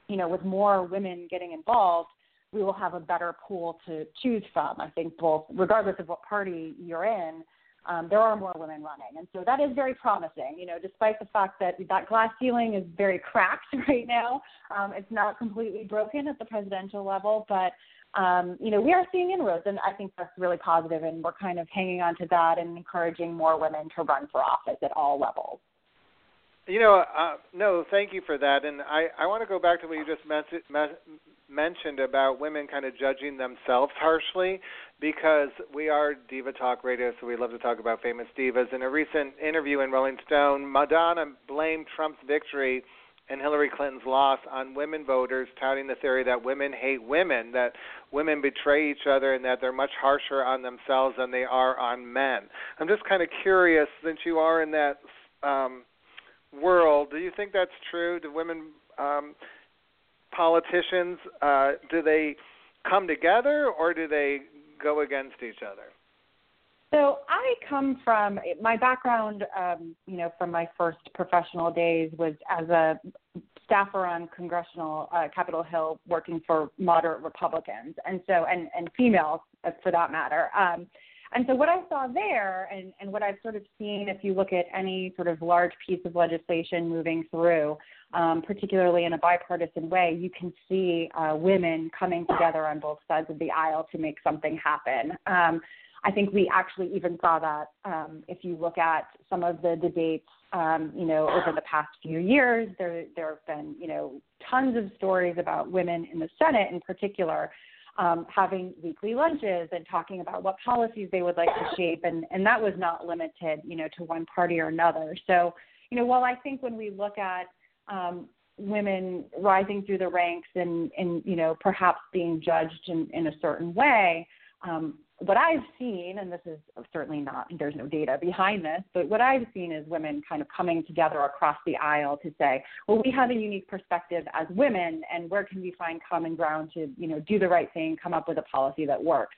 you know, with more women getting involved, we will have a better pool to choose from. I think both, regardless of what party you're in, um, there are more women running, and so that is very promising. You know, despite the fact that that glass ceiling is very cracked right now, um, it's not completely broken at the presidential level, but um, you know, we are seeing inroads, and I think that's really positive, and we're kind of hanging on to that and encouraging more women to run for office at all levels. You know, uh, no, thank you for that. And I, I want to go back to what you just mentioned, mentioned about women kind of judging themselves harshly because we are Diva Talk Radio, so we love to talk about famous divas. In a recent interview in Rolling Stone, Madonna blamed Trump's victory and Hillary Clinton's loss on women voters, touting the theory that women hate women, that women betray each other, and that they're much harsher on themselves than they are on men. I'm just kind of curious, since you are in that. Um, world, do you think that's true? Do women um, politicians uh, do they come together or do they go against each other? So I come from my background, um, you know, from my first professional days was as a staffer on congressional uh, Capitol Hill, working for moderate Republicans, and so and and females uh, for that matter. Um, and so what I saw there, and, and what I've sort of seen, if you look at any sort of large piece of legislation moving through, um, particularly in a bipartisan way, you can see uh, women coming together on both sides of the aisle to make something happen. Um, I think we actually even saw that um, if you look at some of the debates, um, you know, over the past few years, there there have been, you know, tons of stories about women in the Senate in particular um, having weekly lunches and talking about what policies they would like to shape, and and that was not limited, you know, to one party or another. So, you know, while I think when we look at um, women rising through the ranks and and you know perhaps being judged in in a certain way, um, what I've seen, and this is certainly not, there's no data behind this, but what I've seen is women kind of coming together across the aisle to say, well, we have a unique perspective as women, and where can we find common ground to, you know, do the right thing, come up with a policy that works.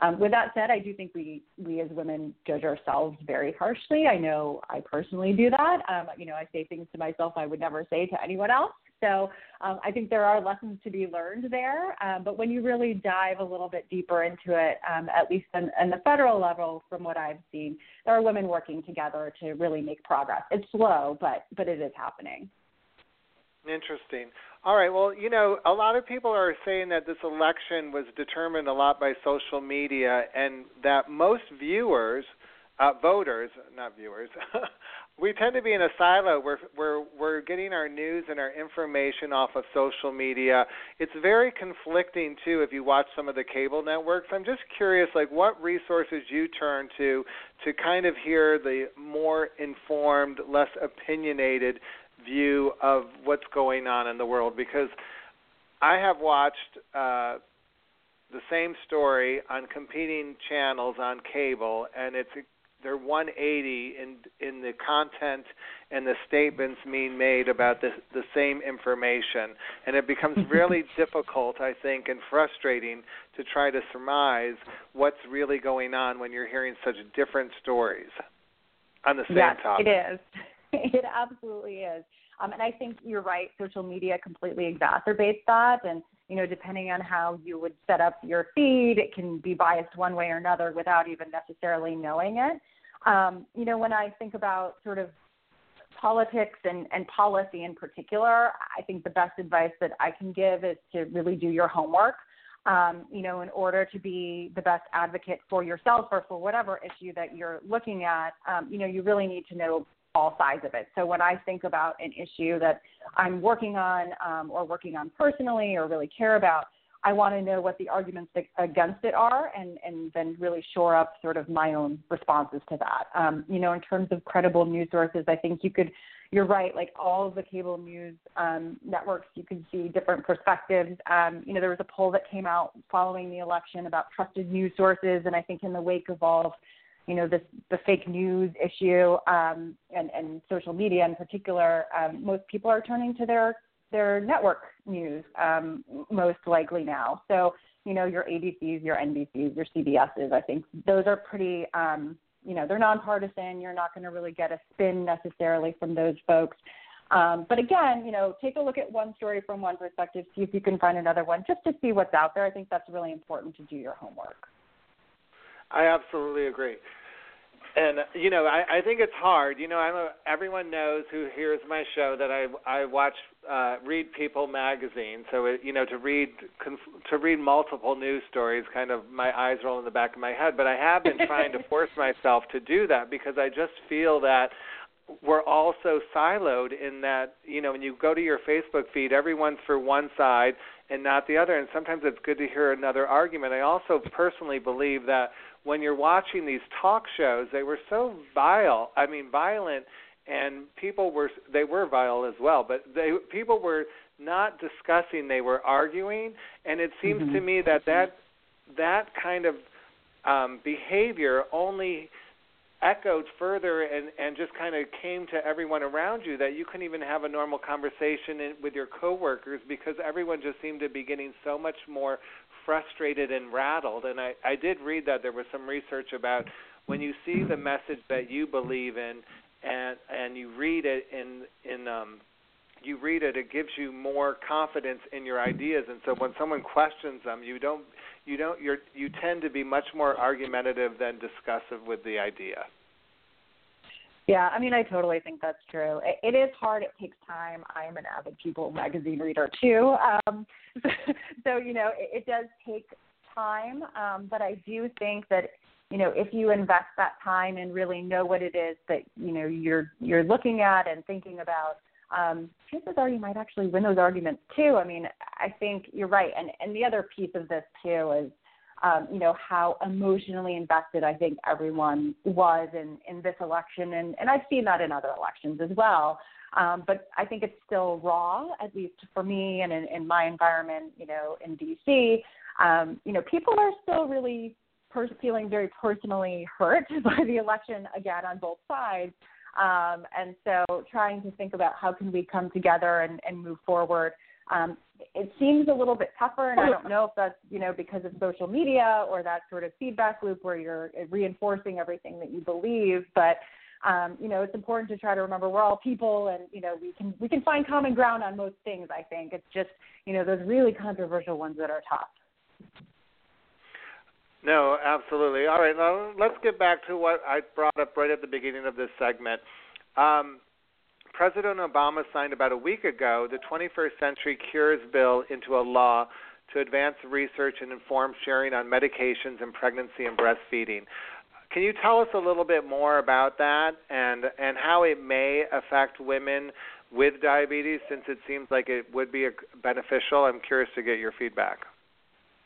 Um, with that said, I do think we we as women judge ourselves very harshly. I know I personally do that. Um, you know, I say things to myself I would never say to anyone else. So um, I think there are lessons to be learned there. Um, but when you really dive a little bit deeper into it, um, at least on, the federal level, from what I've seen, there are women working together to really make progress. It's slow, but but it is happening. Interesting. All right. Well, you know, a lot of people are saying that this election was determined a lot by social media, and that most viewers, uh, voters, not viewers, we tend to be in a silo where we're we're getting our news and our information off of social media. It's very conflicting too if you watch some of the cable networks. I'm just curious like what resources you turn to to kind of hear the more informed, less opinionated view of what's going on in the world because I have watched uh the same story on competing channels on cable and it's they're 180 in in the content and the statements being made about the the same information, and it becomes really difficult, I think, and frustrating to try to surmise what's really going on when you're hearing such different stories on the same yes, topic. it is. It absolutely is. Um, and I think you're right. Social media completely exacerbates that, and you know, depending on how you would set up your feed, it can be biased one way or another without even necessarily knowing it. Um, you know, when I think about sort of politics and, and policy in particular, I think the best advice that I can give is to really do your homework. Um, you know, in order to be the best advocate for yourself or for whatever issue that you're looking at, um, you know, you really need to know all sides of it. So when I think about an issue that I'm working on um, or working on personally or really care about, I want to know what the arguments against it are, and and then really shore up sort of my own responses to that. Um, you know, in terms of credible news sources, I think you could. You're right. Like all of the cable news um, networks, you could see different perspectives. Um, you know, there was a poll that came out following the election about trusted news sources, and I think in the wake of all of you know this the fake news issue um, and and social media in particular, um, most people are turning to their their network news um, most likely now. So you know your ABCs, your NBCs, your CBSs. I think those are pretty. Um, you know they're nonpartisan. You're not going to really get a spin necessarily from those folks. Um, but again, you know, take a look at one story from one perspective, see if you can find another one, just to see what's out there. I think that's really important to do your homework. I absolutely agree. And you know, I, I think it's hard. You know, I'm a, everyone knows who hears my show that I I watch uh, Read People magazine. So it, you know, to read to read multiple news stories, kind of my eyes roll in the back of my head. But I have been trying to force myself to do that because I just feel that we're all so siloed in that you know when you go to your Facebook feed, everyone's for one side and not the other. And sometimes it's good to hear another argument. I also personally believe that when you're watching these talk shows, they were so vile. I mean, violent, and people were they were vile as well. But they people were not discussing; they were arguing. And it seems mm-hmm. to me that that that kind of um, behavior only echoed further and and just kind of came to everyone around you that you couldn't even have a normal conversation in, with your coworkers because everyone just seemed to be getting so much more frustrated and rattled. And I, I did read that there was some research about when you see the message that you believe in and and you read it in in um you read it it gives you more confidence in your ideas and so when someone questions them you don't you don't you're you tend to be much more argumentative than discussive with the idea yeah, I mean, I totally think that's true. It, it is hard. It takes time. I am an avid People magazine reader too, um, so, so you know, it, it does take time. Um, but I do think that you know, if you invest that time and really know what it is that you know you're you're looking at and thinking about, um, chances are you might actually win those arguments too. I mean, I think you're right. And and the other piece of this too is um, you know, how emotionally invested I think everyone was in, in this election. And, and I've seen that in other elections as well. Um, but I think it's still raw, at least for me and in, in my environment, you know, in DC. Um, you know, people are still really per- feeling very personally hurt by the election again on both sides. Um, and so trying to think about how can we come together and, and move forward um, it seems a little bit tougher, and I don't know if that's you know because of social media or that sort of feedback loop where you're reinforcing everything that you believe. But um, you know, it's important to try to remember we're all people, and you know we can we can find common ground on most things. I think it's just you know those really controversial ones that are tough. No, absolutely. All right, now let's get back to what I brought up right at the beginning of this segment. Um, President Obama signed about a week ago the 21st Century Cures Bill into a law to advance research and inform sharing on medications in pregnancy and breastfeeding. Can you tell us a little bit more about that and and how it may affect women with diabetes since it seems like it would be beneficial? I'm curious to get your feedback.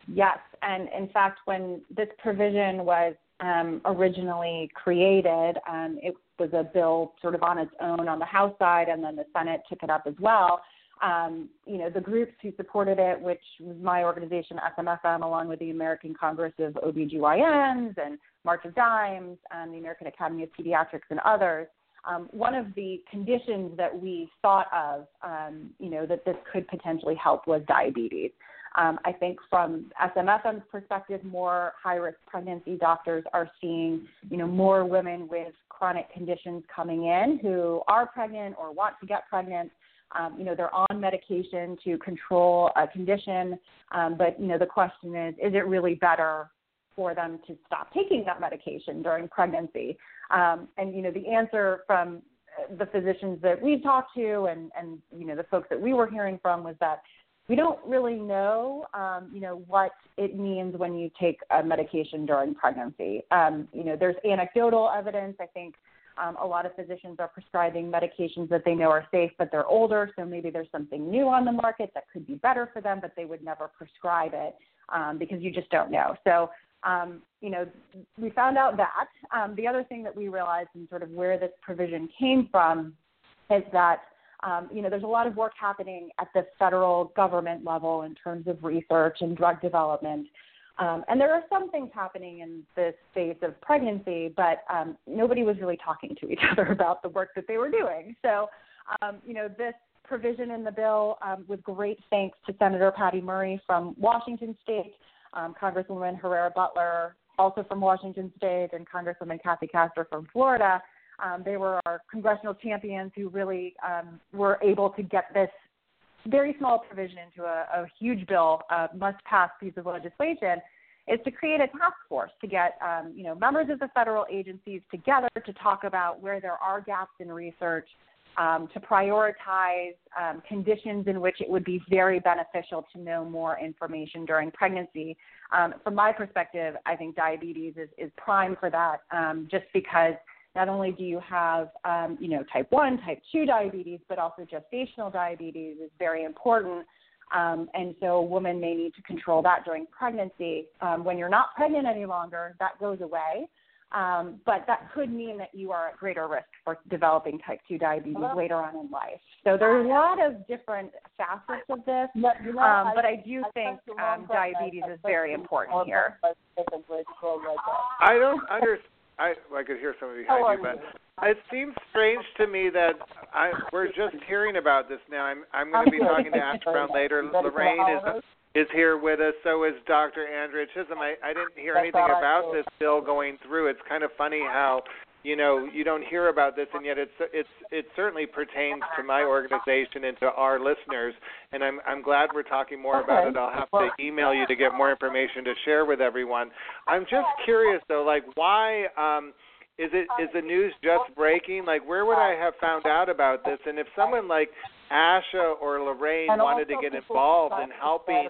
Yes, and in fact, when this provision was um, originally created, um, it was a bill sort of on its own on the House side, and then the Senate took it up as well. Um, you know, the groups who supported it, which was my organization, SMFM, along with the American Congress of OBGYNs and March of Dimes and the American Academy of Pediatrics and others, um, one of the conditions that we thought of, um, you know, that this could potentially help was diabetes. Um, I think from SMFM's perspective, more high-risk pregnancy doctors are seeing, you know, more women with chronic conditions coming in who are pregnant or want to get pregnant. Um, you know, they're on medication to control a condition, um, but you know, the question is, is it really better for them to stop taking that medication during pregnancy? Um, and you know, the answer from the physicians that we've talked to and and you know the folks that we were hearing from was that we don't really know, um, you know, what it means when you take a medication during pregnancy. Um, you know, there's anecdotal evidence. I think Um, a lot of physicians are prescribing medications that they know are safe, but they're older, so maybe there's something new on the market that could be better for them, but they would never prescribe it um, because you just don't know. So, um, you know, we found out that. Um, the other thing that we realized and sort of where this provision came from is that um, you know, there's a lot of work happening at the federal government level in terms of research and drug development. Um, and there are some things happening in the space of pregnancy, but um, nobody was really talking to each other about the work that they were doing. So, um, you know, this provision in the bill, um, with great thanks to Senator Patty Murray from Washington State, um, Congresswoman Herrera Beutler, also from Washington State, and Congresswoman Kathy Castor from Florida. Um, they were our congressional champions who really um, were able to get this very small provision into a, a huge bill, a must-pass piece of legislation, is to create a task force to get um, you know members of the federal agencies together to talk about where there are gaps in research, um, to prioritize um, conditions in which it would be very beneficial to know more information during pregnancy. Um, from my perspective, I think diabetes is, is prime for that, um, just because not only do you have, um, you know, type 1, type 2 diabetes, but also gestational diabetes is very important. Um, and so a woman may need to control that during pregnancy. Um, when you're not pregnant any longer, that goes away. Um, but that could mean that you are at greater risk for developing type 2 diabetes Hello? later on in life. So there's a lot of different facets of this. Um, but I do think um, diabetes is very important here. I don't understand I I could hear somebody behind you, but it seems strange to me that I we're just hearing about this now. I'm I'm going to be talking to Asha Brown later. Lorraine is is here with us. So is Dr. Andrea Chisholm. I I didn't hear anything about this bill going through. It's kind of funny how you know you don't hear about this and yet it's it's it certainly pertains to my organization and to our listeners and i'm i'm glad we're talking more okay. about it. I'll have to email you to get more information to share with everyone. I'm just curious though like why um is it is the news just breaking? Like where would i have found out about this? And if someone like Asha or Lorraine wanted to get involved in helping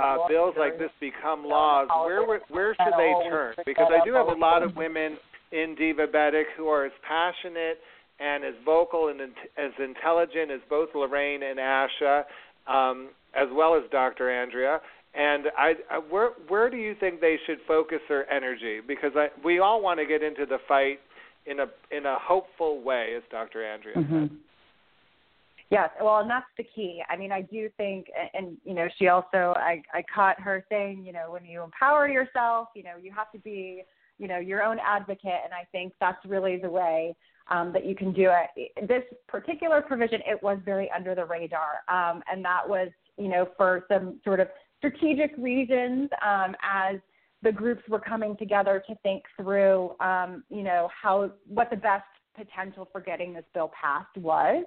uh, bills like this become laws, where where should they turn? Because I do have a lot of women in Divabetic who are as passionate and as vocal and as intelligent as both Lorraine and Asha, um, as well as Dr. Andrea. And I, I, where where do you think they should focus their energy? Because I, we all want to get into the fight in a in a hopeful way, as Dr. Andrea mm-hmm. said. Yes, well, and that's the key. I mean, I do think, and you know, she also, I, I caught her saying, you know, when you empower yourself, you know, you have to be you know your own advocate and i think that's really the way um, that you can do it. This particular provision it was very under the radar um, and that was you know for some sort of strategic reasons um, as the groups were coming together to think through um, you know how what the best potential for getting this bill passed was.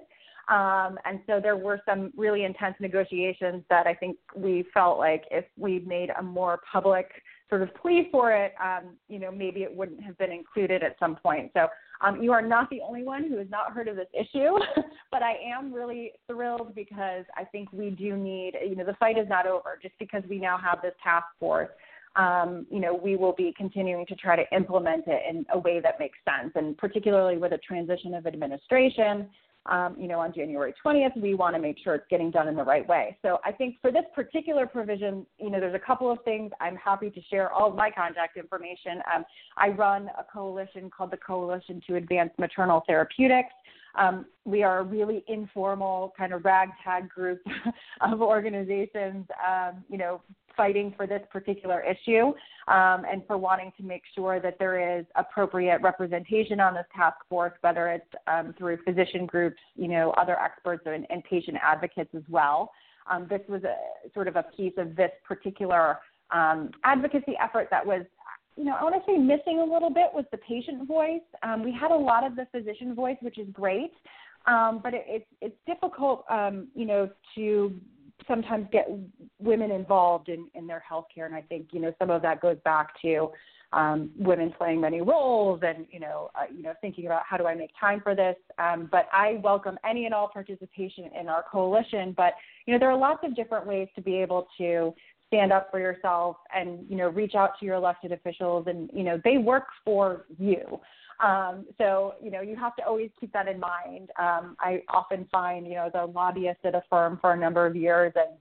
Um, and so there were some really intense negotiations that I think we felt like if we made a more public sort of plea for it, um, you know, maybe it wouldn't have been included at some point. So um, you are not the only one who has not heard of this issue, but I am really thrilled because I think we do need, you know, the fight is not over just because we now have this task force. Um, you know, we will be continuing to try to implement it in a way that makes sense, and particularly with a transition of administration um, you know, on January 20th, we want to make sure it's getting done in the right way. So I think for this particular provision, you know, there's a couple of things. I'm happy to share all of my contact information. Um, I run a coalition called the Coalition to Advance Maternal Therapeutics. Um, we are a really informal kind of ragtag group of organizations, um, you know, fighting for this particular issue um, and for wanting to make sure that there is appropriate representation on this task force, whether it's um, through physician groups, you know, other experts and, and patient advocates as well. Um, this was a sort of a piece of this particular um, advocacy effort that was you know, I want to say missing a little bit was the patient voice. Um, we had a lot of the physician voice, which is great, um, but it, it's it's difficult, um, you know, to sometimes get women involved in in their healthcare, and I think you know some of that goes back to um, women playing many roles and you know uh, you know thinking about how do I make time for this. Um, but I welcome any and all participation in our coalition. But you know there are lots of different ways to be able to stand up for yourself and you know reach out to your elected officials and you know they work for you Um, so, you know, you have to always keep that in mind. Um, I often find, you know, as a lobbyist at a firm for a number of years and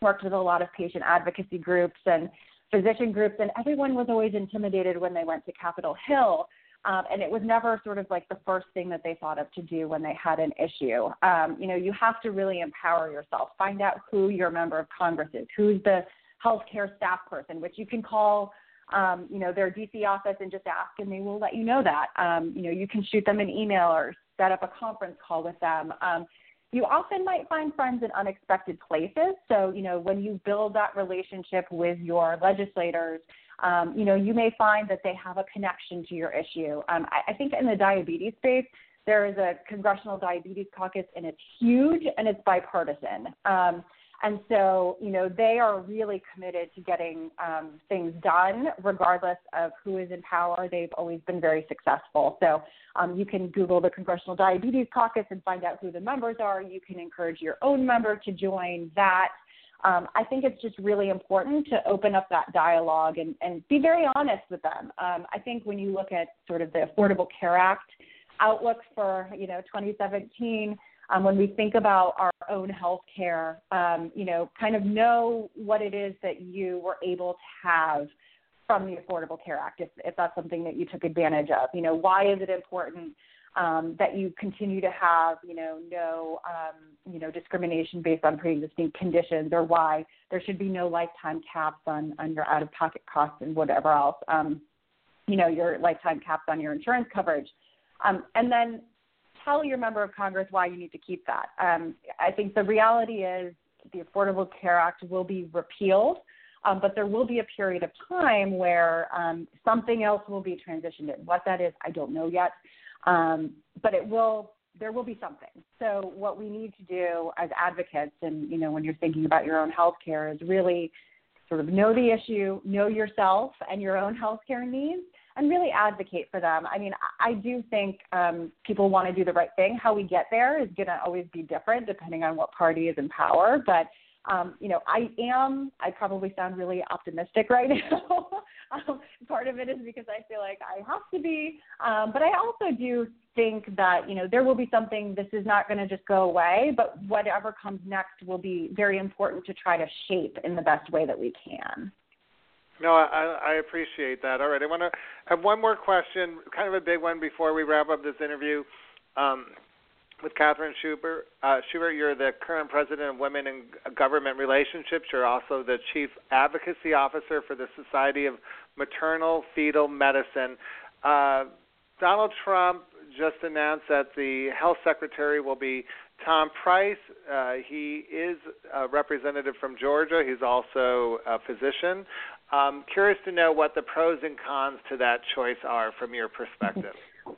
worked with a lot of patient advocacy groups and physician groups, and everyone was always intimidated when they went to Capitol Hill. Um, and it was never sort of like the first thing that they thought of to do when they had an issue. Um, you know, you have to really empower yourself. Find out who your member of Congress is, who's the healthcare staff person, which you can call um, you know, their DC office and just ask, and they will let you know that. Um, you know, you can shoot them an email or set up a conference call with them. Um, you often might find friends in unexpected places. So, you know, when you build that relationship with your legislators, um, you know, you may find that they have a connection to your issue. Um, I, I think in the diabetes space, there is a congressional diabetes caucus, and it's huge and it's bipartisan. Um, and so, you know, they are really committed to getting um, things done regardless of who is in power. They've always been very successful. So um, you can Google the Congressional Diabetes Caucus and find out who the members are. You can encourage your own member to join that. Um, I think it's just really important to open up that dialogue and, and be very honest with them. Um, I think when you look at sort of the Affordable Care Act outlook for, you know, 2017, um, when we think about our own health care, um, you know, kind of know what it is that you were able to have from the Affordable Care Act, if, if that's something that you took advantage of. You know, why is it important um, that you continue to have, you know, no, um, you know, discrimination based on pre-existing conditions, or why there should be no lifetime caps on on your out-of-pocket costs and whatever else. Um, you know, your lifetime caps on your insurance coverage. Um, and then tell your member of Congress why you need to keep that. Um, I think the reality is the Affordable Care Act will be repealed, um, but there will be a period of time where um, something else will be transitioned in. What that is, I don't know yet, um, but it will. There will be something. So what we need to do as advocates, and you know, when you're thinking about your own health care, is really sort of know the issue, know yourself and your own health care needs, and really advocate for them. I mean, I do think um, people want to do the right thing. How we get there is going to always be different depending on what party is in power. But um, you know, I am. I probably sound really optimistic right now. um, part of it is because I feel like I have to be, um, but I also do think that you know there will be something. This is not going to just go away, but whatever comes next will be very important to try to shape in the best way that we can. No, I, I appreciate that. All right, I want to have one more question, kind of a big one before we wrap up this interview. Um, with Kathryn Schubert. Uh, Schubert, you're the current president of Women in Government Relationships. You're also the chief advocacy officer for the Society of Maternal Fetal Medicine. Uh, Donald Trump just announced that the health secretary will be Tom Price. Uh, he is a representative from Georgia. He's also a physician. Um, curious to know what the pros and cons to that choice are from your perspective.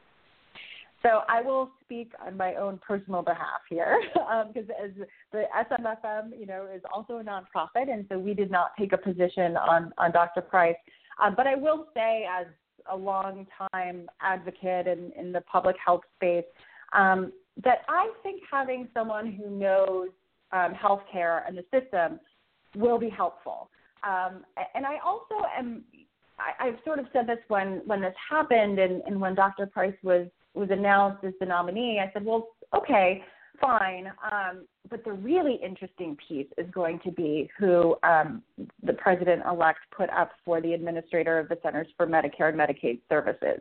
So I will speak on my own personal behalf here, because um, as the SMFM, you know, is also a nonprofit, and so we did not take a position on on Dr. Price. Um, but I will say, as a long time advocate in, in the public health space, um, that I think having someone who knows um, healthcare and the system will be helpful. Um, and I also am. I, I've sort of said this when when this happened, and, and when Dr. Price was was announced as the nominee. I said, well, okay, fine. Um, but the really interesting piece is going to be who um, the president elect put up for the administrator of the Centers for Medicare and Medicaid Services.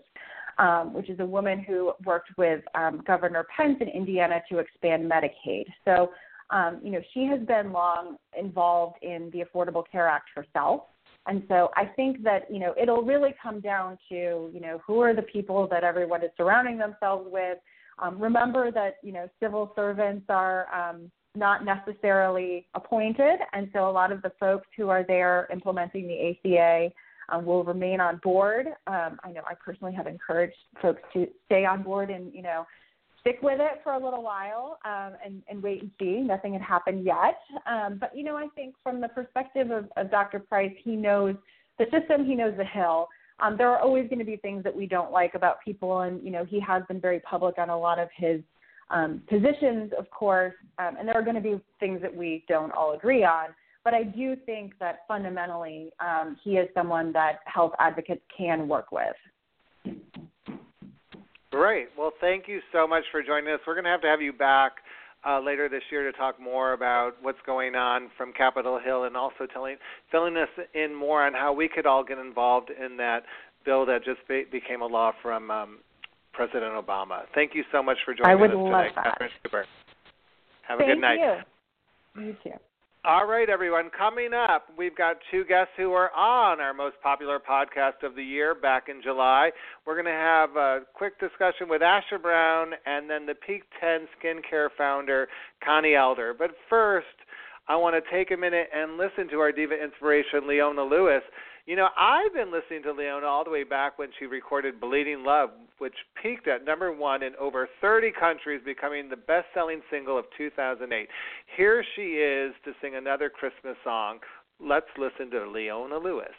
Um, which is a woman who worked with um, Governor Pence in Indiana to expand Medicaid. So um, you know, she has been long involved in the Affordable Care Act herself. And so I think that, you know, it'll really come down to, you know, who are the people that everyone is surrounding themselves with. Um, remember that, you know, civil servants are um, not necessarily appointed. And so a lot of the folks who are there implementing the ACA um, will remain on board. Um, I know I personally have encouraged folks to stay on board and, you know, stick with it for a little while um, and, and wait and see. Nothing had happened yet. Um, but, you know, I think from the perspective of, of Dr. Price, he knows the system, he knows the hill. Um, there are always going to be things that we don't like about people, and, you know, he has been very public on a lot of his um, positions, of course, and there are going to be things that we don't all agree on. But I do think that fundamentally, um, he is someone that health advocates can work with. Great. Well, thank you so much for joining us. We're going to have to have you back uh, later this year to talk more about what's going on from Capitol Hill and also telling filling us in more on how we could all get involved in that bill that just be, became a law from um, President Obama. Thank you so much for joining I would us today, that. Kathryn Schubert. Have Thank a good night. You. you too. All right, everyone. Coming up, we've got two guests who are on our most popular podcast of the year back in July. We're going to have a quick discussion with Asha Brown and then the Peak 10 skincare founder, Connie Elder. But first, I want to take a minute and listen to our diva inspiration, Leona Lewis. You know, I've been listening to Leona all the way back when she recorded Bleeding Love, which peaked at number one in over 30 countries, becoming the best selling single of 2008. Here she is to sing another Christmas song. Let's listen to Leona Lewis.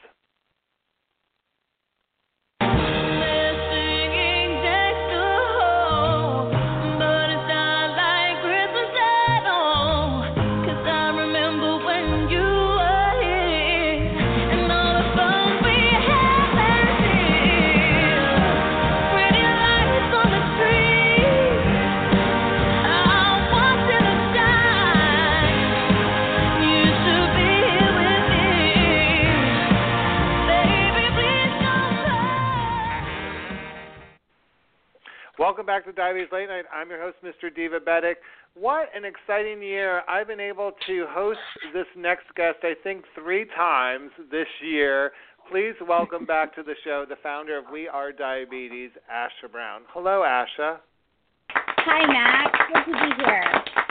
Welcome back to Diabetes Late Night. I'm your host, Mr. Divabetic. What an exciting year. I've been able to host this next guest, I think, three times this year. Please welcome back to the show the founder of We Are Diabetes, Asha Brown. Hello, Asha. Hi, Max. Good to be here.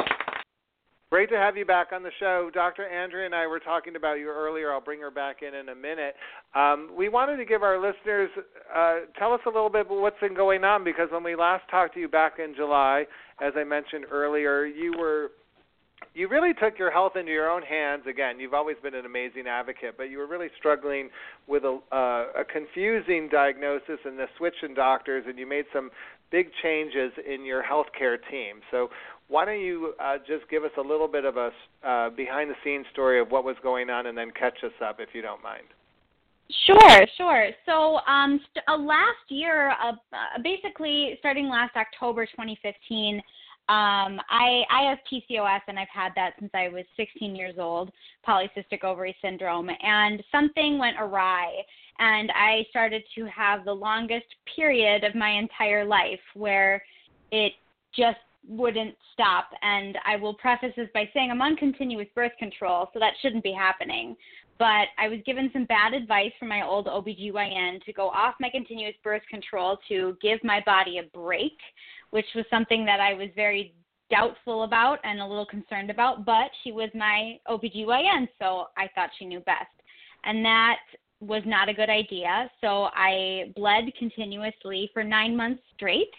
Great to have you back on the show. Dr. Andrea and I were talking about you earlier. I'll bring her back in in a minute. Um, we wanted to give our listeners, uh, tell us a little bit about what's been going on because when we last talked to you back in July, as I mentioned earlier, you were you really took your health into your own hands again you've always been an amazing advocate but you were really struggling with a, uh, a confusing diagnosis and the switch in doctors and you made some big changes in your healthcare team so why don't you uh, just give us a little bit of a uh, behind the scenes story of what was going on and then catch us up if you don't mind Sure, sure. So, um, st- uh, last year, uh, uh, basically starting last October 2015, um, I, I have PCOS and I've had that since I was 16 years old, polycystic ovary syndrome, and something went awry. And I started to have the longest period of my entire life where it just wouldn't stop. And I will preface this by saying I'm on continuous birth control, so that shouldn't be happening. But I was given some bad advice from my old OBGYN to go off my continuous birth control to give my body a break which was something that I was very doubtful about and a little concerned about, but she was my OBGYN, so I thought she knew best. And that was not a good idea. So I bled continuously for nine months straight.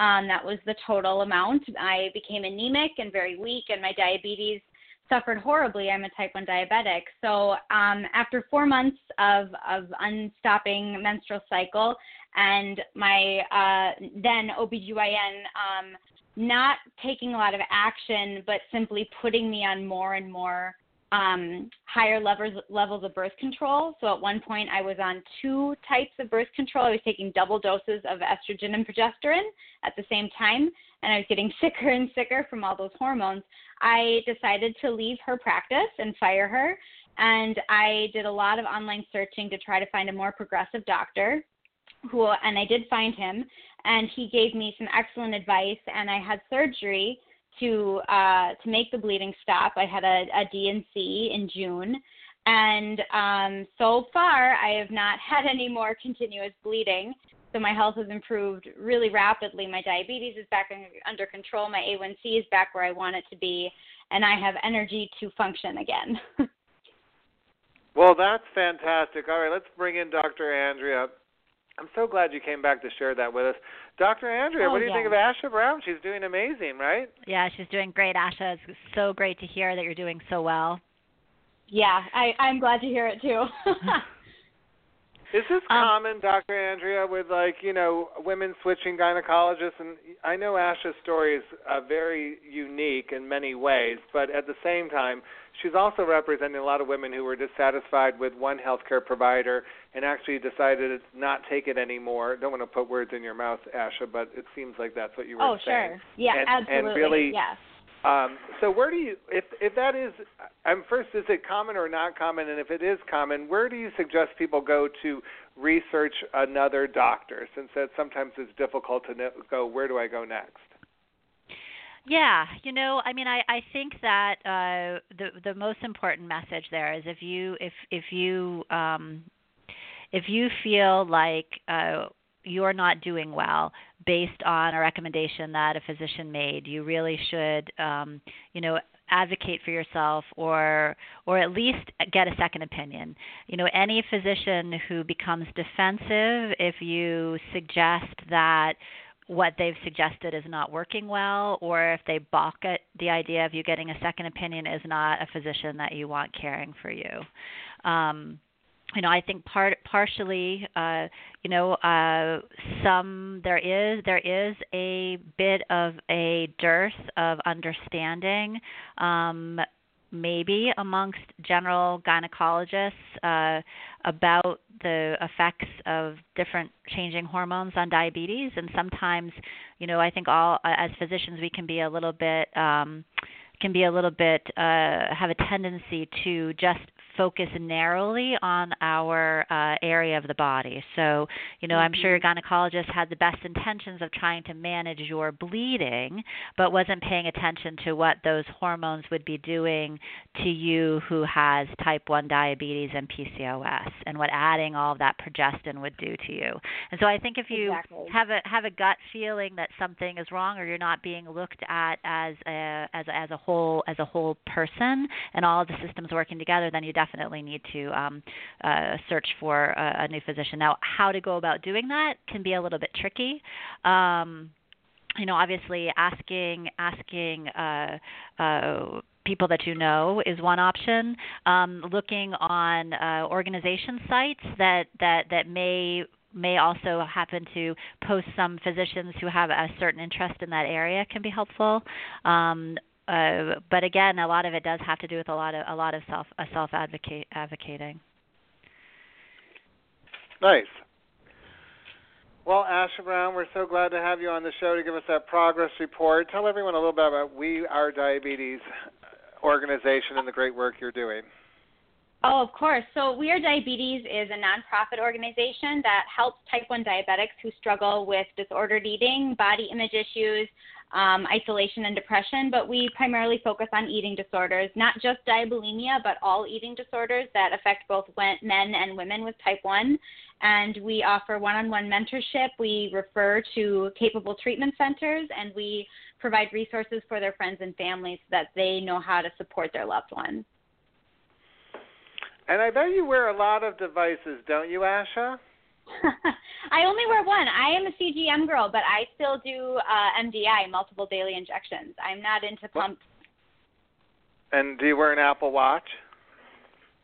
Um, that was the total amount. I became anemic and very weak, and my diabetes suffered horribly. I'm a type 1 diabetic. So um, after four months of, of unstopping menstrual cycle, and my uh, then OBGYN um, not taking a lot of action, but simply putting me on more and more um, higher levels levels of birth control. So at one point, I was on two types of birth control. I was taking double doses of estrogen and progesterone at the same time, and I was getting sicker and sicker from all those hormones. I decided to leave her practice and fire her, and I did a lot of online searching to try to find a more progressive doctor who and I did find him and he gave me some excellent advice and I had surgery to uh to make the bleeding stop. I had a, a D&C in June and um so far I have not had any more continuous bleeding. So my health has improved really rapidly. My diabetes is back under control. My A1C is back where I want it to be, and I have energy to function again. well, that's fantastic. All right, let's bring in Dr. Andrea I'm so glad you came back to share that with us. Dr. Andrea, oh, what do you yeah. think of Asha Brown? She's doing amazing, right? Yeah, she's doing great, Asha. It's so great to hear that you're doing so well. Yeah, I, I'm glad to hear it too. Is this Um, common, Dr. Andrea, with like you know women switching gynecologists? And I know Asha's story is uh, very unique in many ways, but at the same time, she's also representing a lot of women who were dissatisfied with one healthcare provider and actually decided to not take it anymore. Don't want to put words in your mouth, Asha, but it seems like that's what you were oh, saying. Oh, sure. Yeah, and, absolutely. And really, yes. Um, so where do you, if if that is, um, first, is it common or not common? And if it is common, where do you suggest people go to research another doctor? Since that sometimes it's difficult to know, go, where do I go next? Yeah, you know, I mean, I I think that uh, the the most important message there is if you if if you um, if you feel like uh, you're not doing well based on a recommendation that a physician made, you really should, um, you know, advocate for yourself or or at least get a second opinion. You know, any physician who becomes defensive if you suggest that what they've suggested is not working well or if they balk at the idea of you getting a second opinion is not a physician that you want caring for you. Um, you know, I think part partially, uh, you know, uh, some there is there is a bit of a dearth of understanding, um, maybe amongst general gynecologists uh, about the effects of different changing hormones on diabetes, and sometimes, you know, I think all as physicians we can be a little bit. Um, can be a little bit uh, have a tendency to just focus narrowly on our uh, area of the body. So, you know. I'm sure your mm-hmm. gynecologist had the best intentions of trying to manage your bleeding, but wasn't paying attention to what those hormones would be doing to you who has type 1 diabetes and PCOS and what adding all of that progestin would do to you. And so I think if you exactly. have a have a gut feeling that something is wrong or you're not being looked at as a as as a whole as a whole person and all the systems working together, then you definitely need to um, uh, search for a, a, new physician. Now, how to go about doing that can be a little bit tricky. Um, you know, obviously, asking asking uh, uh, people that you know is one option. Um, looking on uh, organization sites that that that may may also happen to post some physicians who have a certain interest in that area can be helpful. Um, uh, but again, a lot of it does have to do with a lot of a lot of self uh, self advocate advocating. Nice. Well, Asha Brown, we're so glad to have you on the show to give us that progress report. Tell everyone a little bit about We Are Diabetes organization and the great work you're doing. Oh, of course. So, We Are Diabetes is a nonprofit organization that helps type 1 diabetics who struggle with disordered eating, body image issues, um, isolation and depression, but we primarily focus on eating disorders, not just diabulimia, but all eating disorders that affect both men and women with type 1. And we offer one on one mentorship. We refer to capable treatment centers, and we provide resources for their friends and families so that they know how to support their loved ones. And I bet you wear a lot of devices, don't you, Asha? I only wear one. I am a CGM girl, but I still do uh, MDI, multiple daily injections. I'm not into pumps. And do you wear an Apple Watch?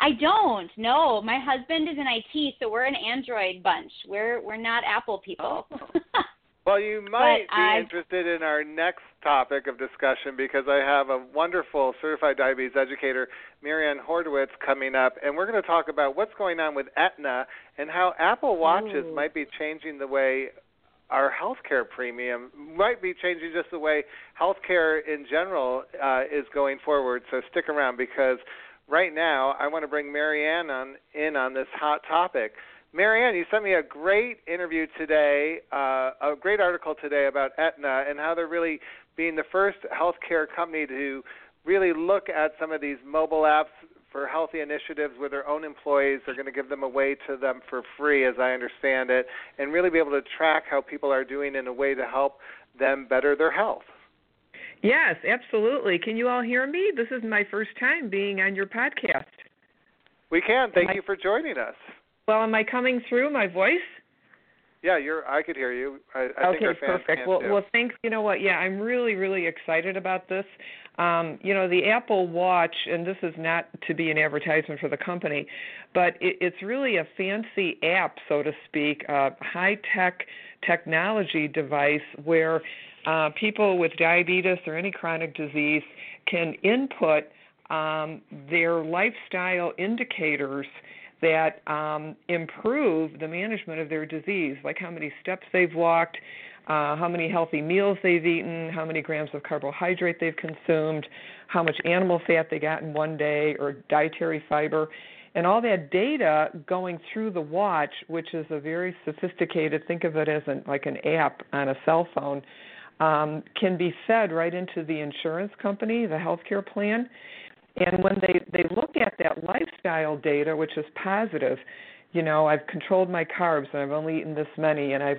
I don't. No, my husband is in IT, so we're an Android bunch. We're we're not Apple people. Oh. Well, you might but be I... interested in our next topic of discussion because I have a wonderful certified diabetes educator, Mary Ann Hodorowicz, coming up, and we're going to talk about what's going on with Aetna and how Apple Watches Ooh. might be changing the way our healthcare premium might be changing just the way healthcare in general uh, is going forward. So stick around because right now I want to bring Mary Ann on in on this hot topic. Mary Ann, you sent me a great interview today, uh, a great article today about Aetna and how they're really being the first healthcare company to really look at some of these mobile apps for healthy initiatives with their own employees. They're going to give them away to them for free, as I understand it, and really be able to track how people are doing in a way to help them better their health. Yes, absolutely. Can you all hear me? This is my first time being on your podcast. We can. Thank you for joining us. Well, am I coming through my voice? Yeah, you're. I could hear you. I, I okay, think our fans perfect. Well, too. well, thanks. You know what? Yeah, I'm really, really excited about this. Um, you know, the Apple Watch, and this is not to be an advertisement for the company, but it, it's really a fancy app, so to speak, a high-tech technology device where uh, people with diabetes or any chronic disease can input um, their lifestyle indicators that um, improve the management of their disease, like how many steps they've walked, uh, how many healthy meals they've eaten, how many grams of carbohydrate they've consumed, how much animal fat they got in one day, or dietary fiber. And all that data going through the watch, which is a very sophisticated, think of it as an, like an app on a cell phone, um, can be fed right into the insurance company, the healthcare plan. And when they, they look at that lifestyle data, which is positive, you know, I've controlled my carbs and I've only eaten this many and I've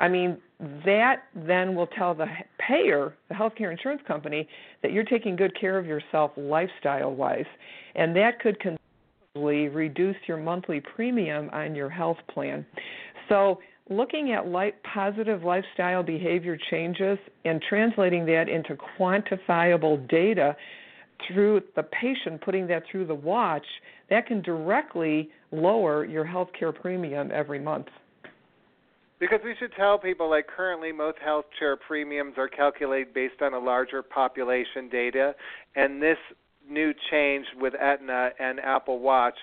I mean, that then will tell the payer, the healthcare insurance company, that you're taking good care of yourself lifestyle wise. And that could considerably reduce your monthly premium on your health plan. So, looking at positive lifestyle behavior changes and translating that into quantifiable data through the patient putting that through the watch, that can directly lower your health care premium every month. Because we should tell people like currently most health care premiums are calculated based on a larger population data, and this new change with Aetna and Apple Watch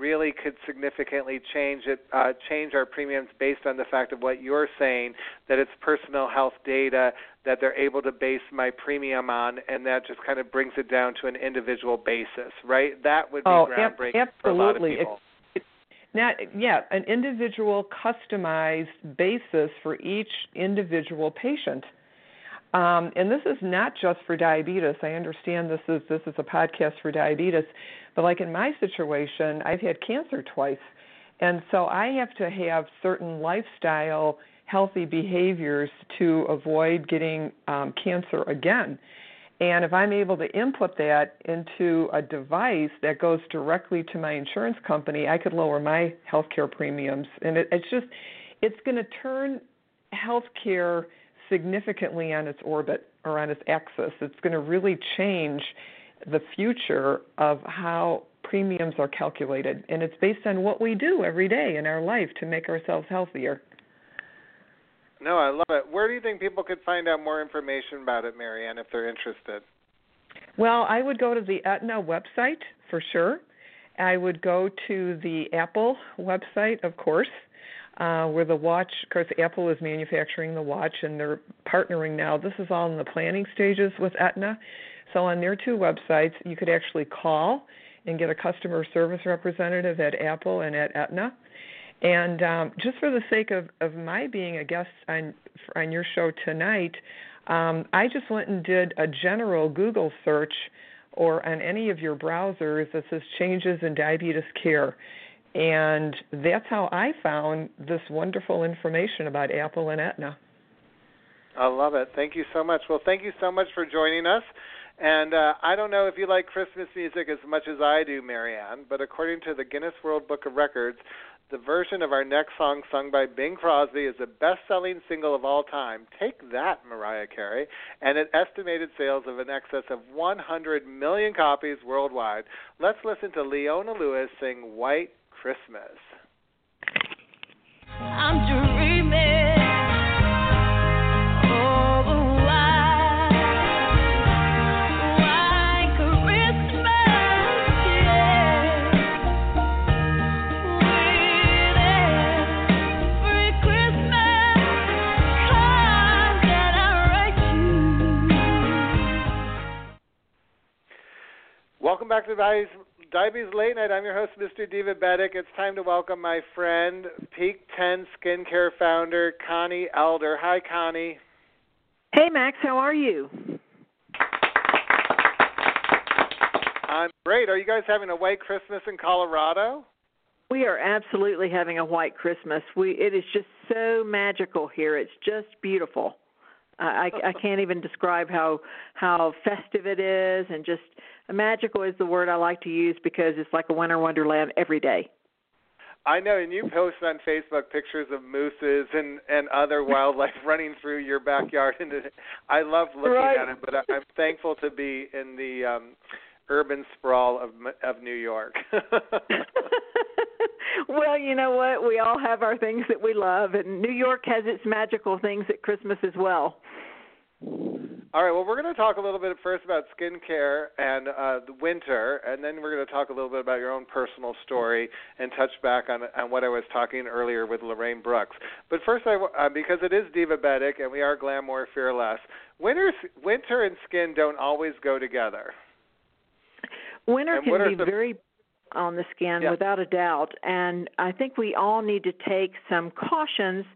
really could significantly change it uh, change our premiums based on the fact of what you're saying that it's personal health data that they're able to base my premium on and that just kind of brings it down to an individual basis right? That would be oh, groundbreaking ab- for a lot of people. Not yeah an individual customized basis for each individual patient. Um, and this is not just for diabetes. I understand this is this is a podcast for diabetes but like in my situation i've had cancer twice and so i have to have certain lifestyle healthy behaviors to avoid getting um, cancer again and if I'm able to input that into a device that goes directly to my insurance company, I could lower my healthcare premiums. And it, it's just, it's going to turn healthcare significantly on its orbit or on its axis. It's going to really change the future of how premiums are calculated. And it's based on what we do every day in our life to make ourselves healthier. No, I love it. Where do you think people could find out more information about it, Mary Ann, if they're interested? Well, I would go to the Aetna website for sure. I would go to the Apple website, of course, uh, where the watch, of course, Apple is manufacturing the watch and they're partnering now. This is all in the planning stages with Aetna. So on their two websites, you could actually call and get a customer service representative at Apple and at Aetna. And um, just for the sake of, of my being a guest on on your show tonight, um, I just went and did a general Google search or on any of your browsers that says changes in diabetes care. And that's how I found this wonderful information about Apple and Aetna. I love it. Thank you so much. Well, thank you so much for joining us. And uh, I don't know if you like Christmas music as much as I do, Mary Ann, but according to the Guinness World Book of Records, the version of our next song sung by Bing Crosby is the best-selling single of all time. Take that, Mariah Carey, and it estimated sales of in excess of 100 million copies worldwide. Let's listen to Leona Lewis sing White Christmas. I'm Welcome back to Diabetes, Diabetes Late Night. I'm your host, Mr. Divabetic. It's time to welcome my friend, Peak 10 Skincare founder, Connie Elder. Hi, Connie. Hey, Max. How are you? I'm great. Are you guys having a white Christmas in Colorado? We are absolutely having a white Christmas. We it is just so magical here. It's just beautiful. I, I can't even describe how how festive it is, and just magical is the word I like to use because it's like a winter wonderland every day. I know, and you post on Facebook pictures of mooses and and other wildlife running through your backyard, and it, I love looking right. at it. But I, I'm thankful to be in the um urban sprawl of of New York. well, you know what? We all have our things that we love, and New York has its magical things at Christmas as well. All right. Well, we're going to talk a little bit first about skincare and uh, the winter, and then we're going to talk a little bit about your own personal story and touch back on on what I was talking earlier with Lorraine Brooks. But first, I uh, because it is Divabetic and we are glamour fearless. Winter, winter and skin don't always go together. Winter can be very on the skin Yeah. without a doubt and I think we all need to take some cautions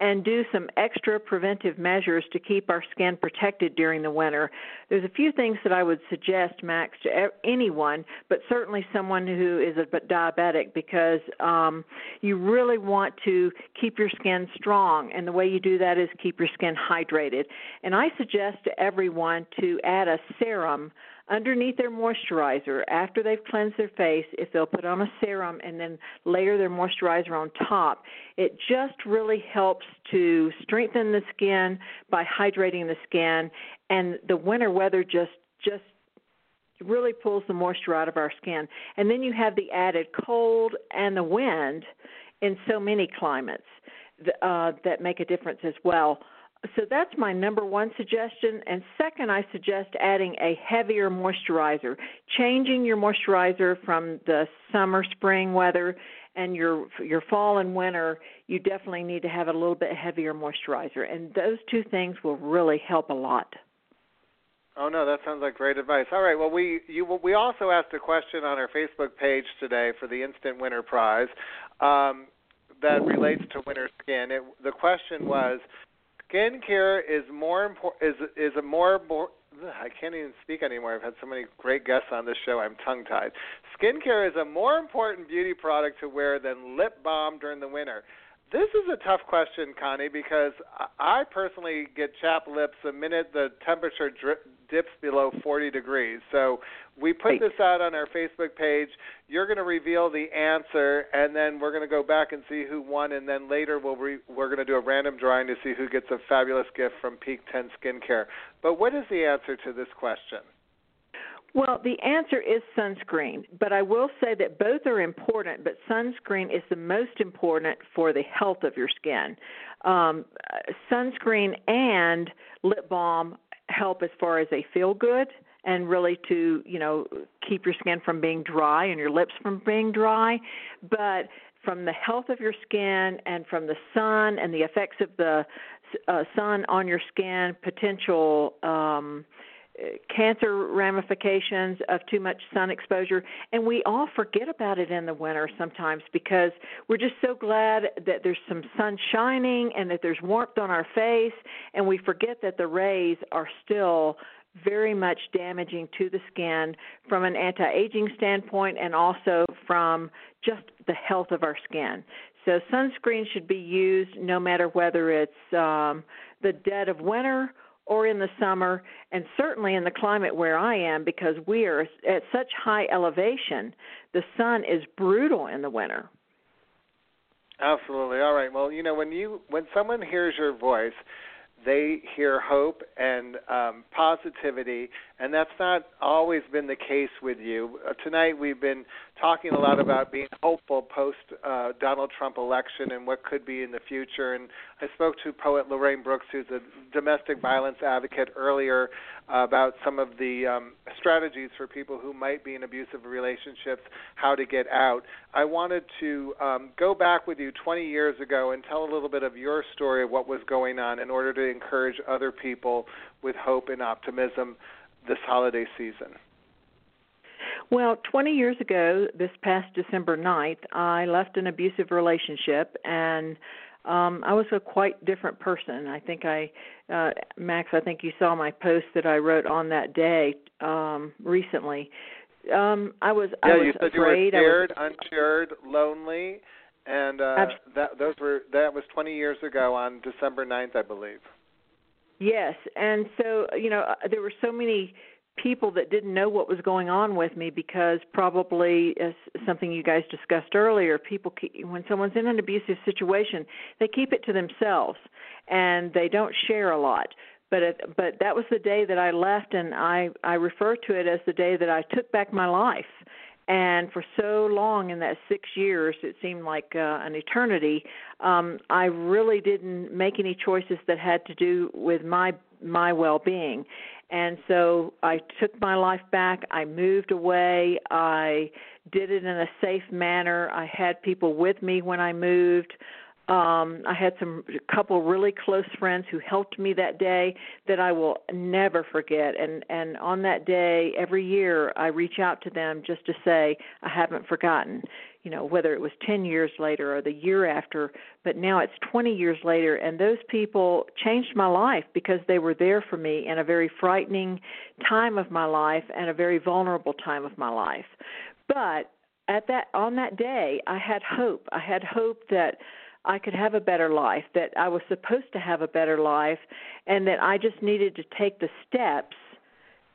and do some extra preventive measures to keep our skin protected during the winter. There's a few things that I would suggest Max to anyone, but certainly someone who is a diabetic because um you really want to keep your skin strong and the way you do that is keep your skin hydrated. And I suggest to everyone to add a serum underneath their moisturizer after they've cleansed their face if they'll put on a serum and then layer their moisturizer on top it just really helps to strengthen the skin by hydrating the skin. And the winter weather just just really pulls the moisture out of our skin. And then you have the added cold and the wind in so many climates uh, that make a difference as well so that's my number one suggestion. And second, I suggest adding a heavier moisturizer, changing your moisturizer from the summer, spring weather, and your your fall and winter. You definitely need to have a little bit heavier moisturizer, and those two things will really help a lot. Oh no, that sounds like great advice. All right, well we you we also asked a question on our Facebook page today for the Instant Winter Prize um, that relates to winter skin. It, the question was, skincare is more important is is a more more I can't even speak anymore. I've had so many great guests on this show. I'm tongue tied. Skincare is a more important beauty product to wear than lip balm during the winter. This is a tough question, Connie, because I personally get chapped lips the minute the temperature dri- dips below 40 degrees. So we put this out on our Facebook page. You're going to reveal the answer, and then we're going to go back and see who won, and then later we'll re- we're going to do a random drawing to see who gets a fabulous gift from Peak 10 Skincare. But what is the answer to this question? Well, the answer is sunscreen, but I will say that both are important, but sunscreen is the most important for the health of your skin. Um, sunscreen and lip balm help as far as they feel good and really to, you know, keep your skin from being dry and your lips from being dry, but from the health of your skin and from the sun and the effects of the uh, sun on your skin, potential um cancer ramifications of too much sun exposure and we all forget about it in the winter sometimes because we're just so glad that there's some sun shining and that there's warmth on our face and we forget that the rays are still very much damaging to the skin from an anti-aging standpoint and also from just the health of our skin. So sunscreen should be used no matter whether it's um, the dead of winter or in the summer, and certainly in the climate where I am, because we are at such high elevation, the sun is brutal in the winter. Absolutely. All right. Well, you know, when you when someone hears your voice, they hear hope and um, positivity, and that's not always been the case with you. Uh, tonight we've been talking a lot about being hopeful post uh, Donald Trump election and what could be in the future. And I spoke to poet Lorraine Brooks, who's a domestic violence advocate, earlier uh, about some of the um, strategies for people who might be in abusive relationships, how to get out. I wanted to um, go back with you 20 years ago and tell a little bit of your story of what was going on in order to encourage other people with hope and optimism this holiday season. Well, 20 years ago, this past December 9th, I left an abusive relationship and um I was a quite different person. I think I uh Max, I think you saw my post that I wrote on that day um recently. Um I was yeah, I was you said afraid you were I scared, unshared, lonely, and uh that those were that was 20 years ago on December 9th, I believe. Yes, and so you know uh, there were so many people that didn't know what was going on with me because probably as something you guys discussed earlier people keep, when someone's in an abusive situation they keep it to themselves and they don't share a lot but it, but that was the day that I left and I I refer to it as the day that I took back my life and for so long in that 6 years it seemed like uh, an eternity um I really didn't make any choices that had to do with my my well-being. And so I took my life back. I moved away. I did it in a safe manner. I had people with me when I moved um i had some a couple really close friends who helped me that day that i will never forget. And and on that day every year i reach out to them just to say i haven't forgotten you know whether it was 10 years later or the year after. But now it's 20 years later and those people changed my life because they were there for me in a very frightening time of my life and a very vulnerable time of my life. But at that on that day i had hope. I had hope that I could have a better life, that I was supposed to have a better life, and that I just needed to take the steps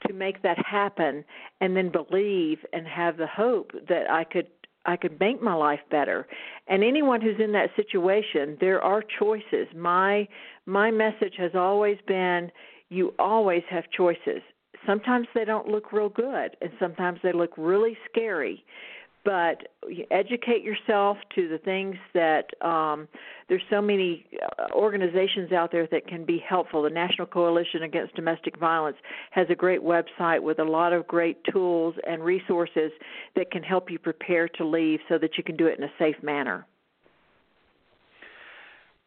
to make that happen and then believe and have the hope that I could I could make my life better. And anyone who's in that situation, there are choices. My my message has always been you always have choices. Sometimes they don't look real good and sometimes they look really scary but educate yourself to the things that um, there's so many uh, organizations out there that can be helpful. The National Coalition Against Domestic Violence has a great website with a lot of great tools and resources that can help you prepare to leave so that you can do it in a safe manner.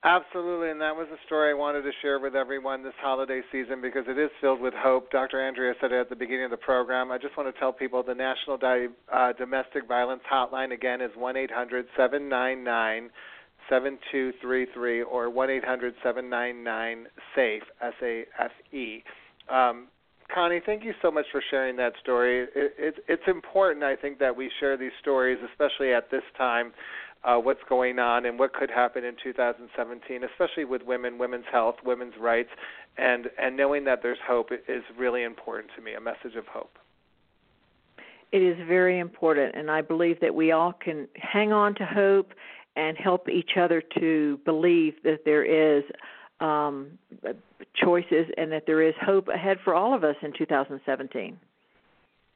Absolutely, and that was a story I wanted to share with everyone this holiday season because it is filled with hope. Dr. Andrea said it at the beginning of the program. I just want to tell people the National Di- uh, Domestic Violence Hotline again is one eight hundred seven nine nine seven two three three or one eight hundred seven nine nine SAFE S A F E. Um, Connie, thank you so much for sharing that story. It, it, it's important, I think, that we share these stories, especially at this time uh, what's going on and what could happen in 2017, especially with women, women's health, women's rights, and and knowing that there's hope is really important to me. A message of hope. It is very important, and I believe that we all can hang on to hope and help each other to believe that there is um, choices and that there is hope ahead for all of us in 2017.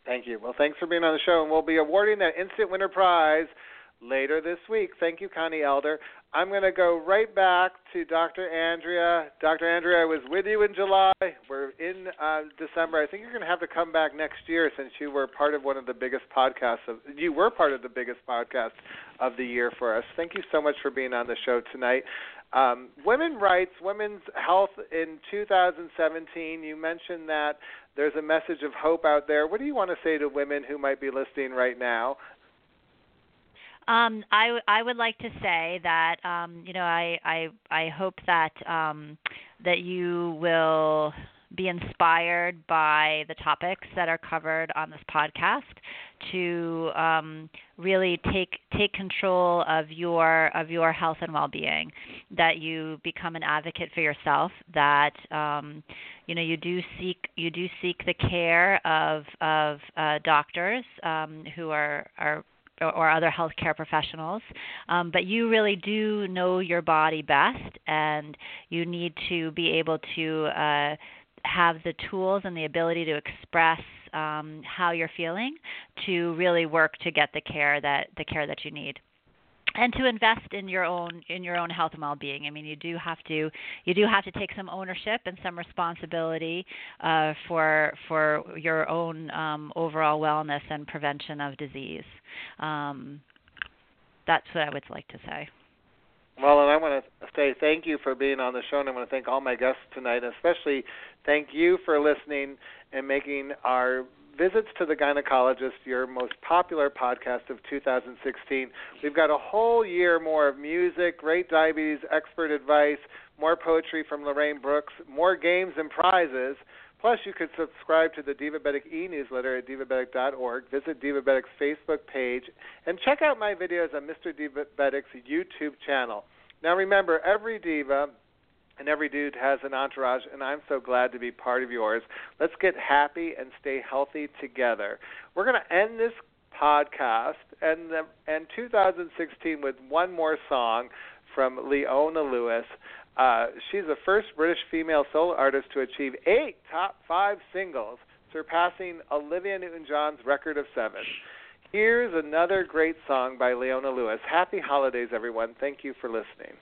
Thank you. Well, thanks for being on the show, and we'll be awarding that instant winner prize later this week. Thank you, Connie Elder. I'm going to go right back to Dr. Andrea. Dr. Andrea, I was with you in July. We're in uh, December. I think you're going to have to come back next year since you were part of one of the biggest podcasts of you were part of the biggest podcast of the year for us. Thank you so much for being on the show tonight. Um, women rights, women's health in 2017. You mentioned that there's a message of hope out there. What do you want to say to women who might be listening right now um, I I would like to say that um, you know I I I hope that um, that you will be inspired by the topics that are covered on this podcast to um, really take take control of your of your health and well-being that you become an advocate for yourself that um, you know you do seek you do seek the care of of uh, doctors um, who are are or other healthcare professionals, um, but you really do know your body best, and you need to be able to uh, have the tools and the ability to express um, how you're feeling to really work to get the care that the care that you need and to invest in your own in your own health and well-being. I mean, you do have to you do have to take some ownership and some responsibility uh, for for your own um, overall wellness and prevention of disease. Um, that's what I would like to say. Well, and I want to say thank you for being on the show, and I want to thank all my guests tonight, especially thank you for listening and making our Visits to the Gynecologist, your most popular podcast of 2016. We've got a whole year more of music, great diabetes expert advice, more poetry from Lorraine Brooks, more games and prizes. Plus, you can subscribe to the Divabetic e-newsletter at divabetic.org, visit Divabetic's Facebook page, and check out my videos on Mr. Divabetic's YouTube channel. Now, remember, every diva and every dude has an entourage, and I'm so glad to be part of yours. Let's get happy and stay healthy together. We're going to end this podcast and the, and 2016 with one more song from Leona Lewis. Uh, she's the first British female solo artist to achieve eight top five singles, surpassing Olivia Newton-John's record of seven. Here's another great song by Leona Lewis. Happy holidays, everyone. Thank you for listening.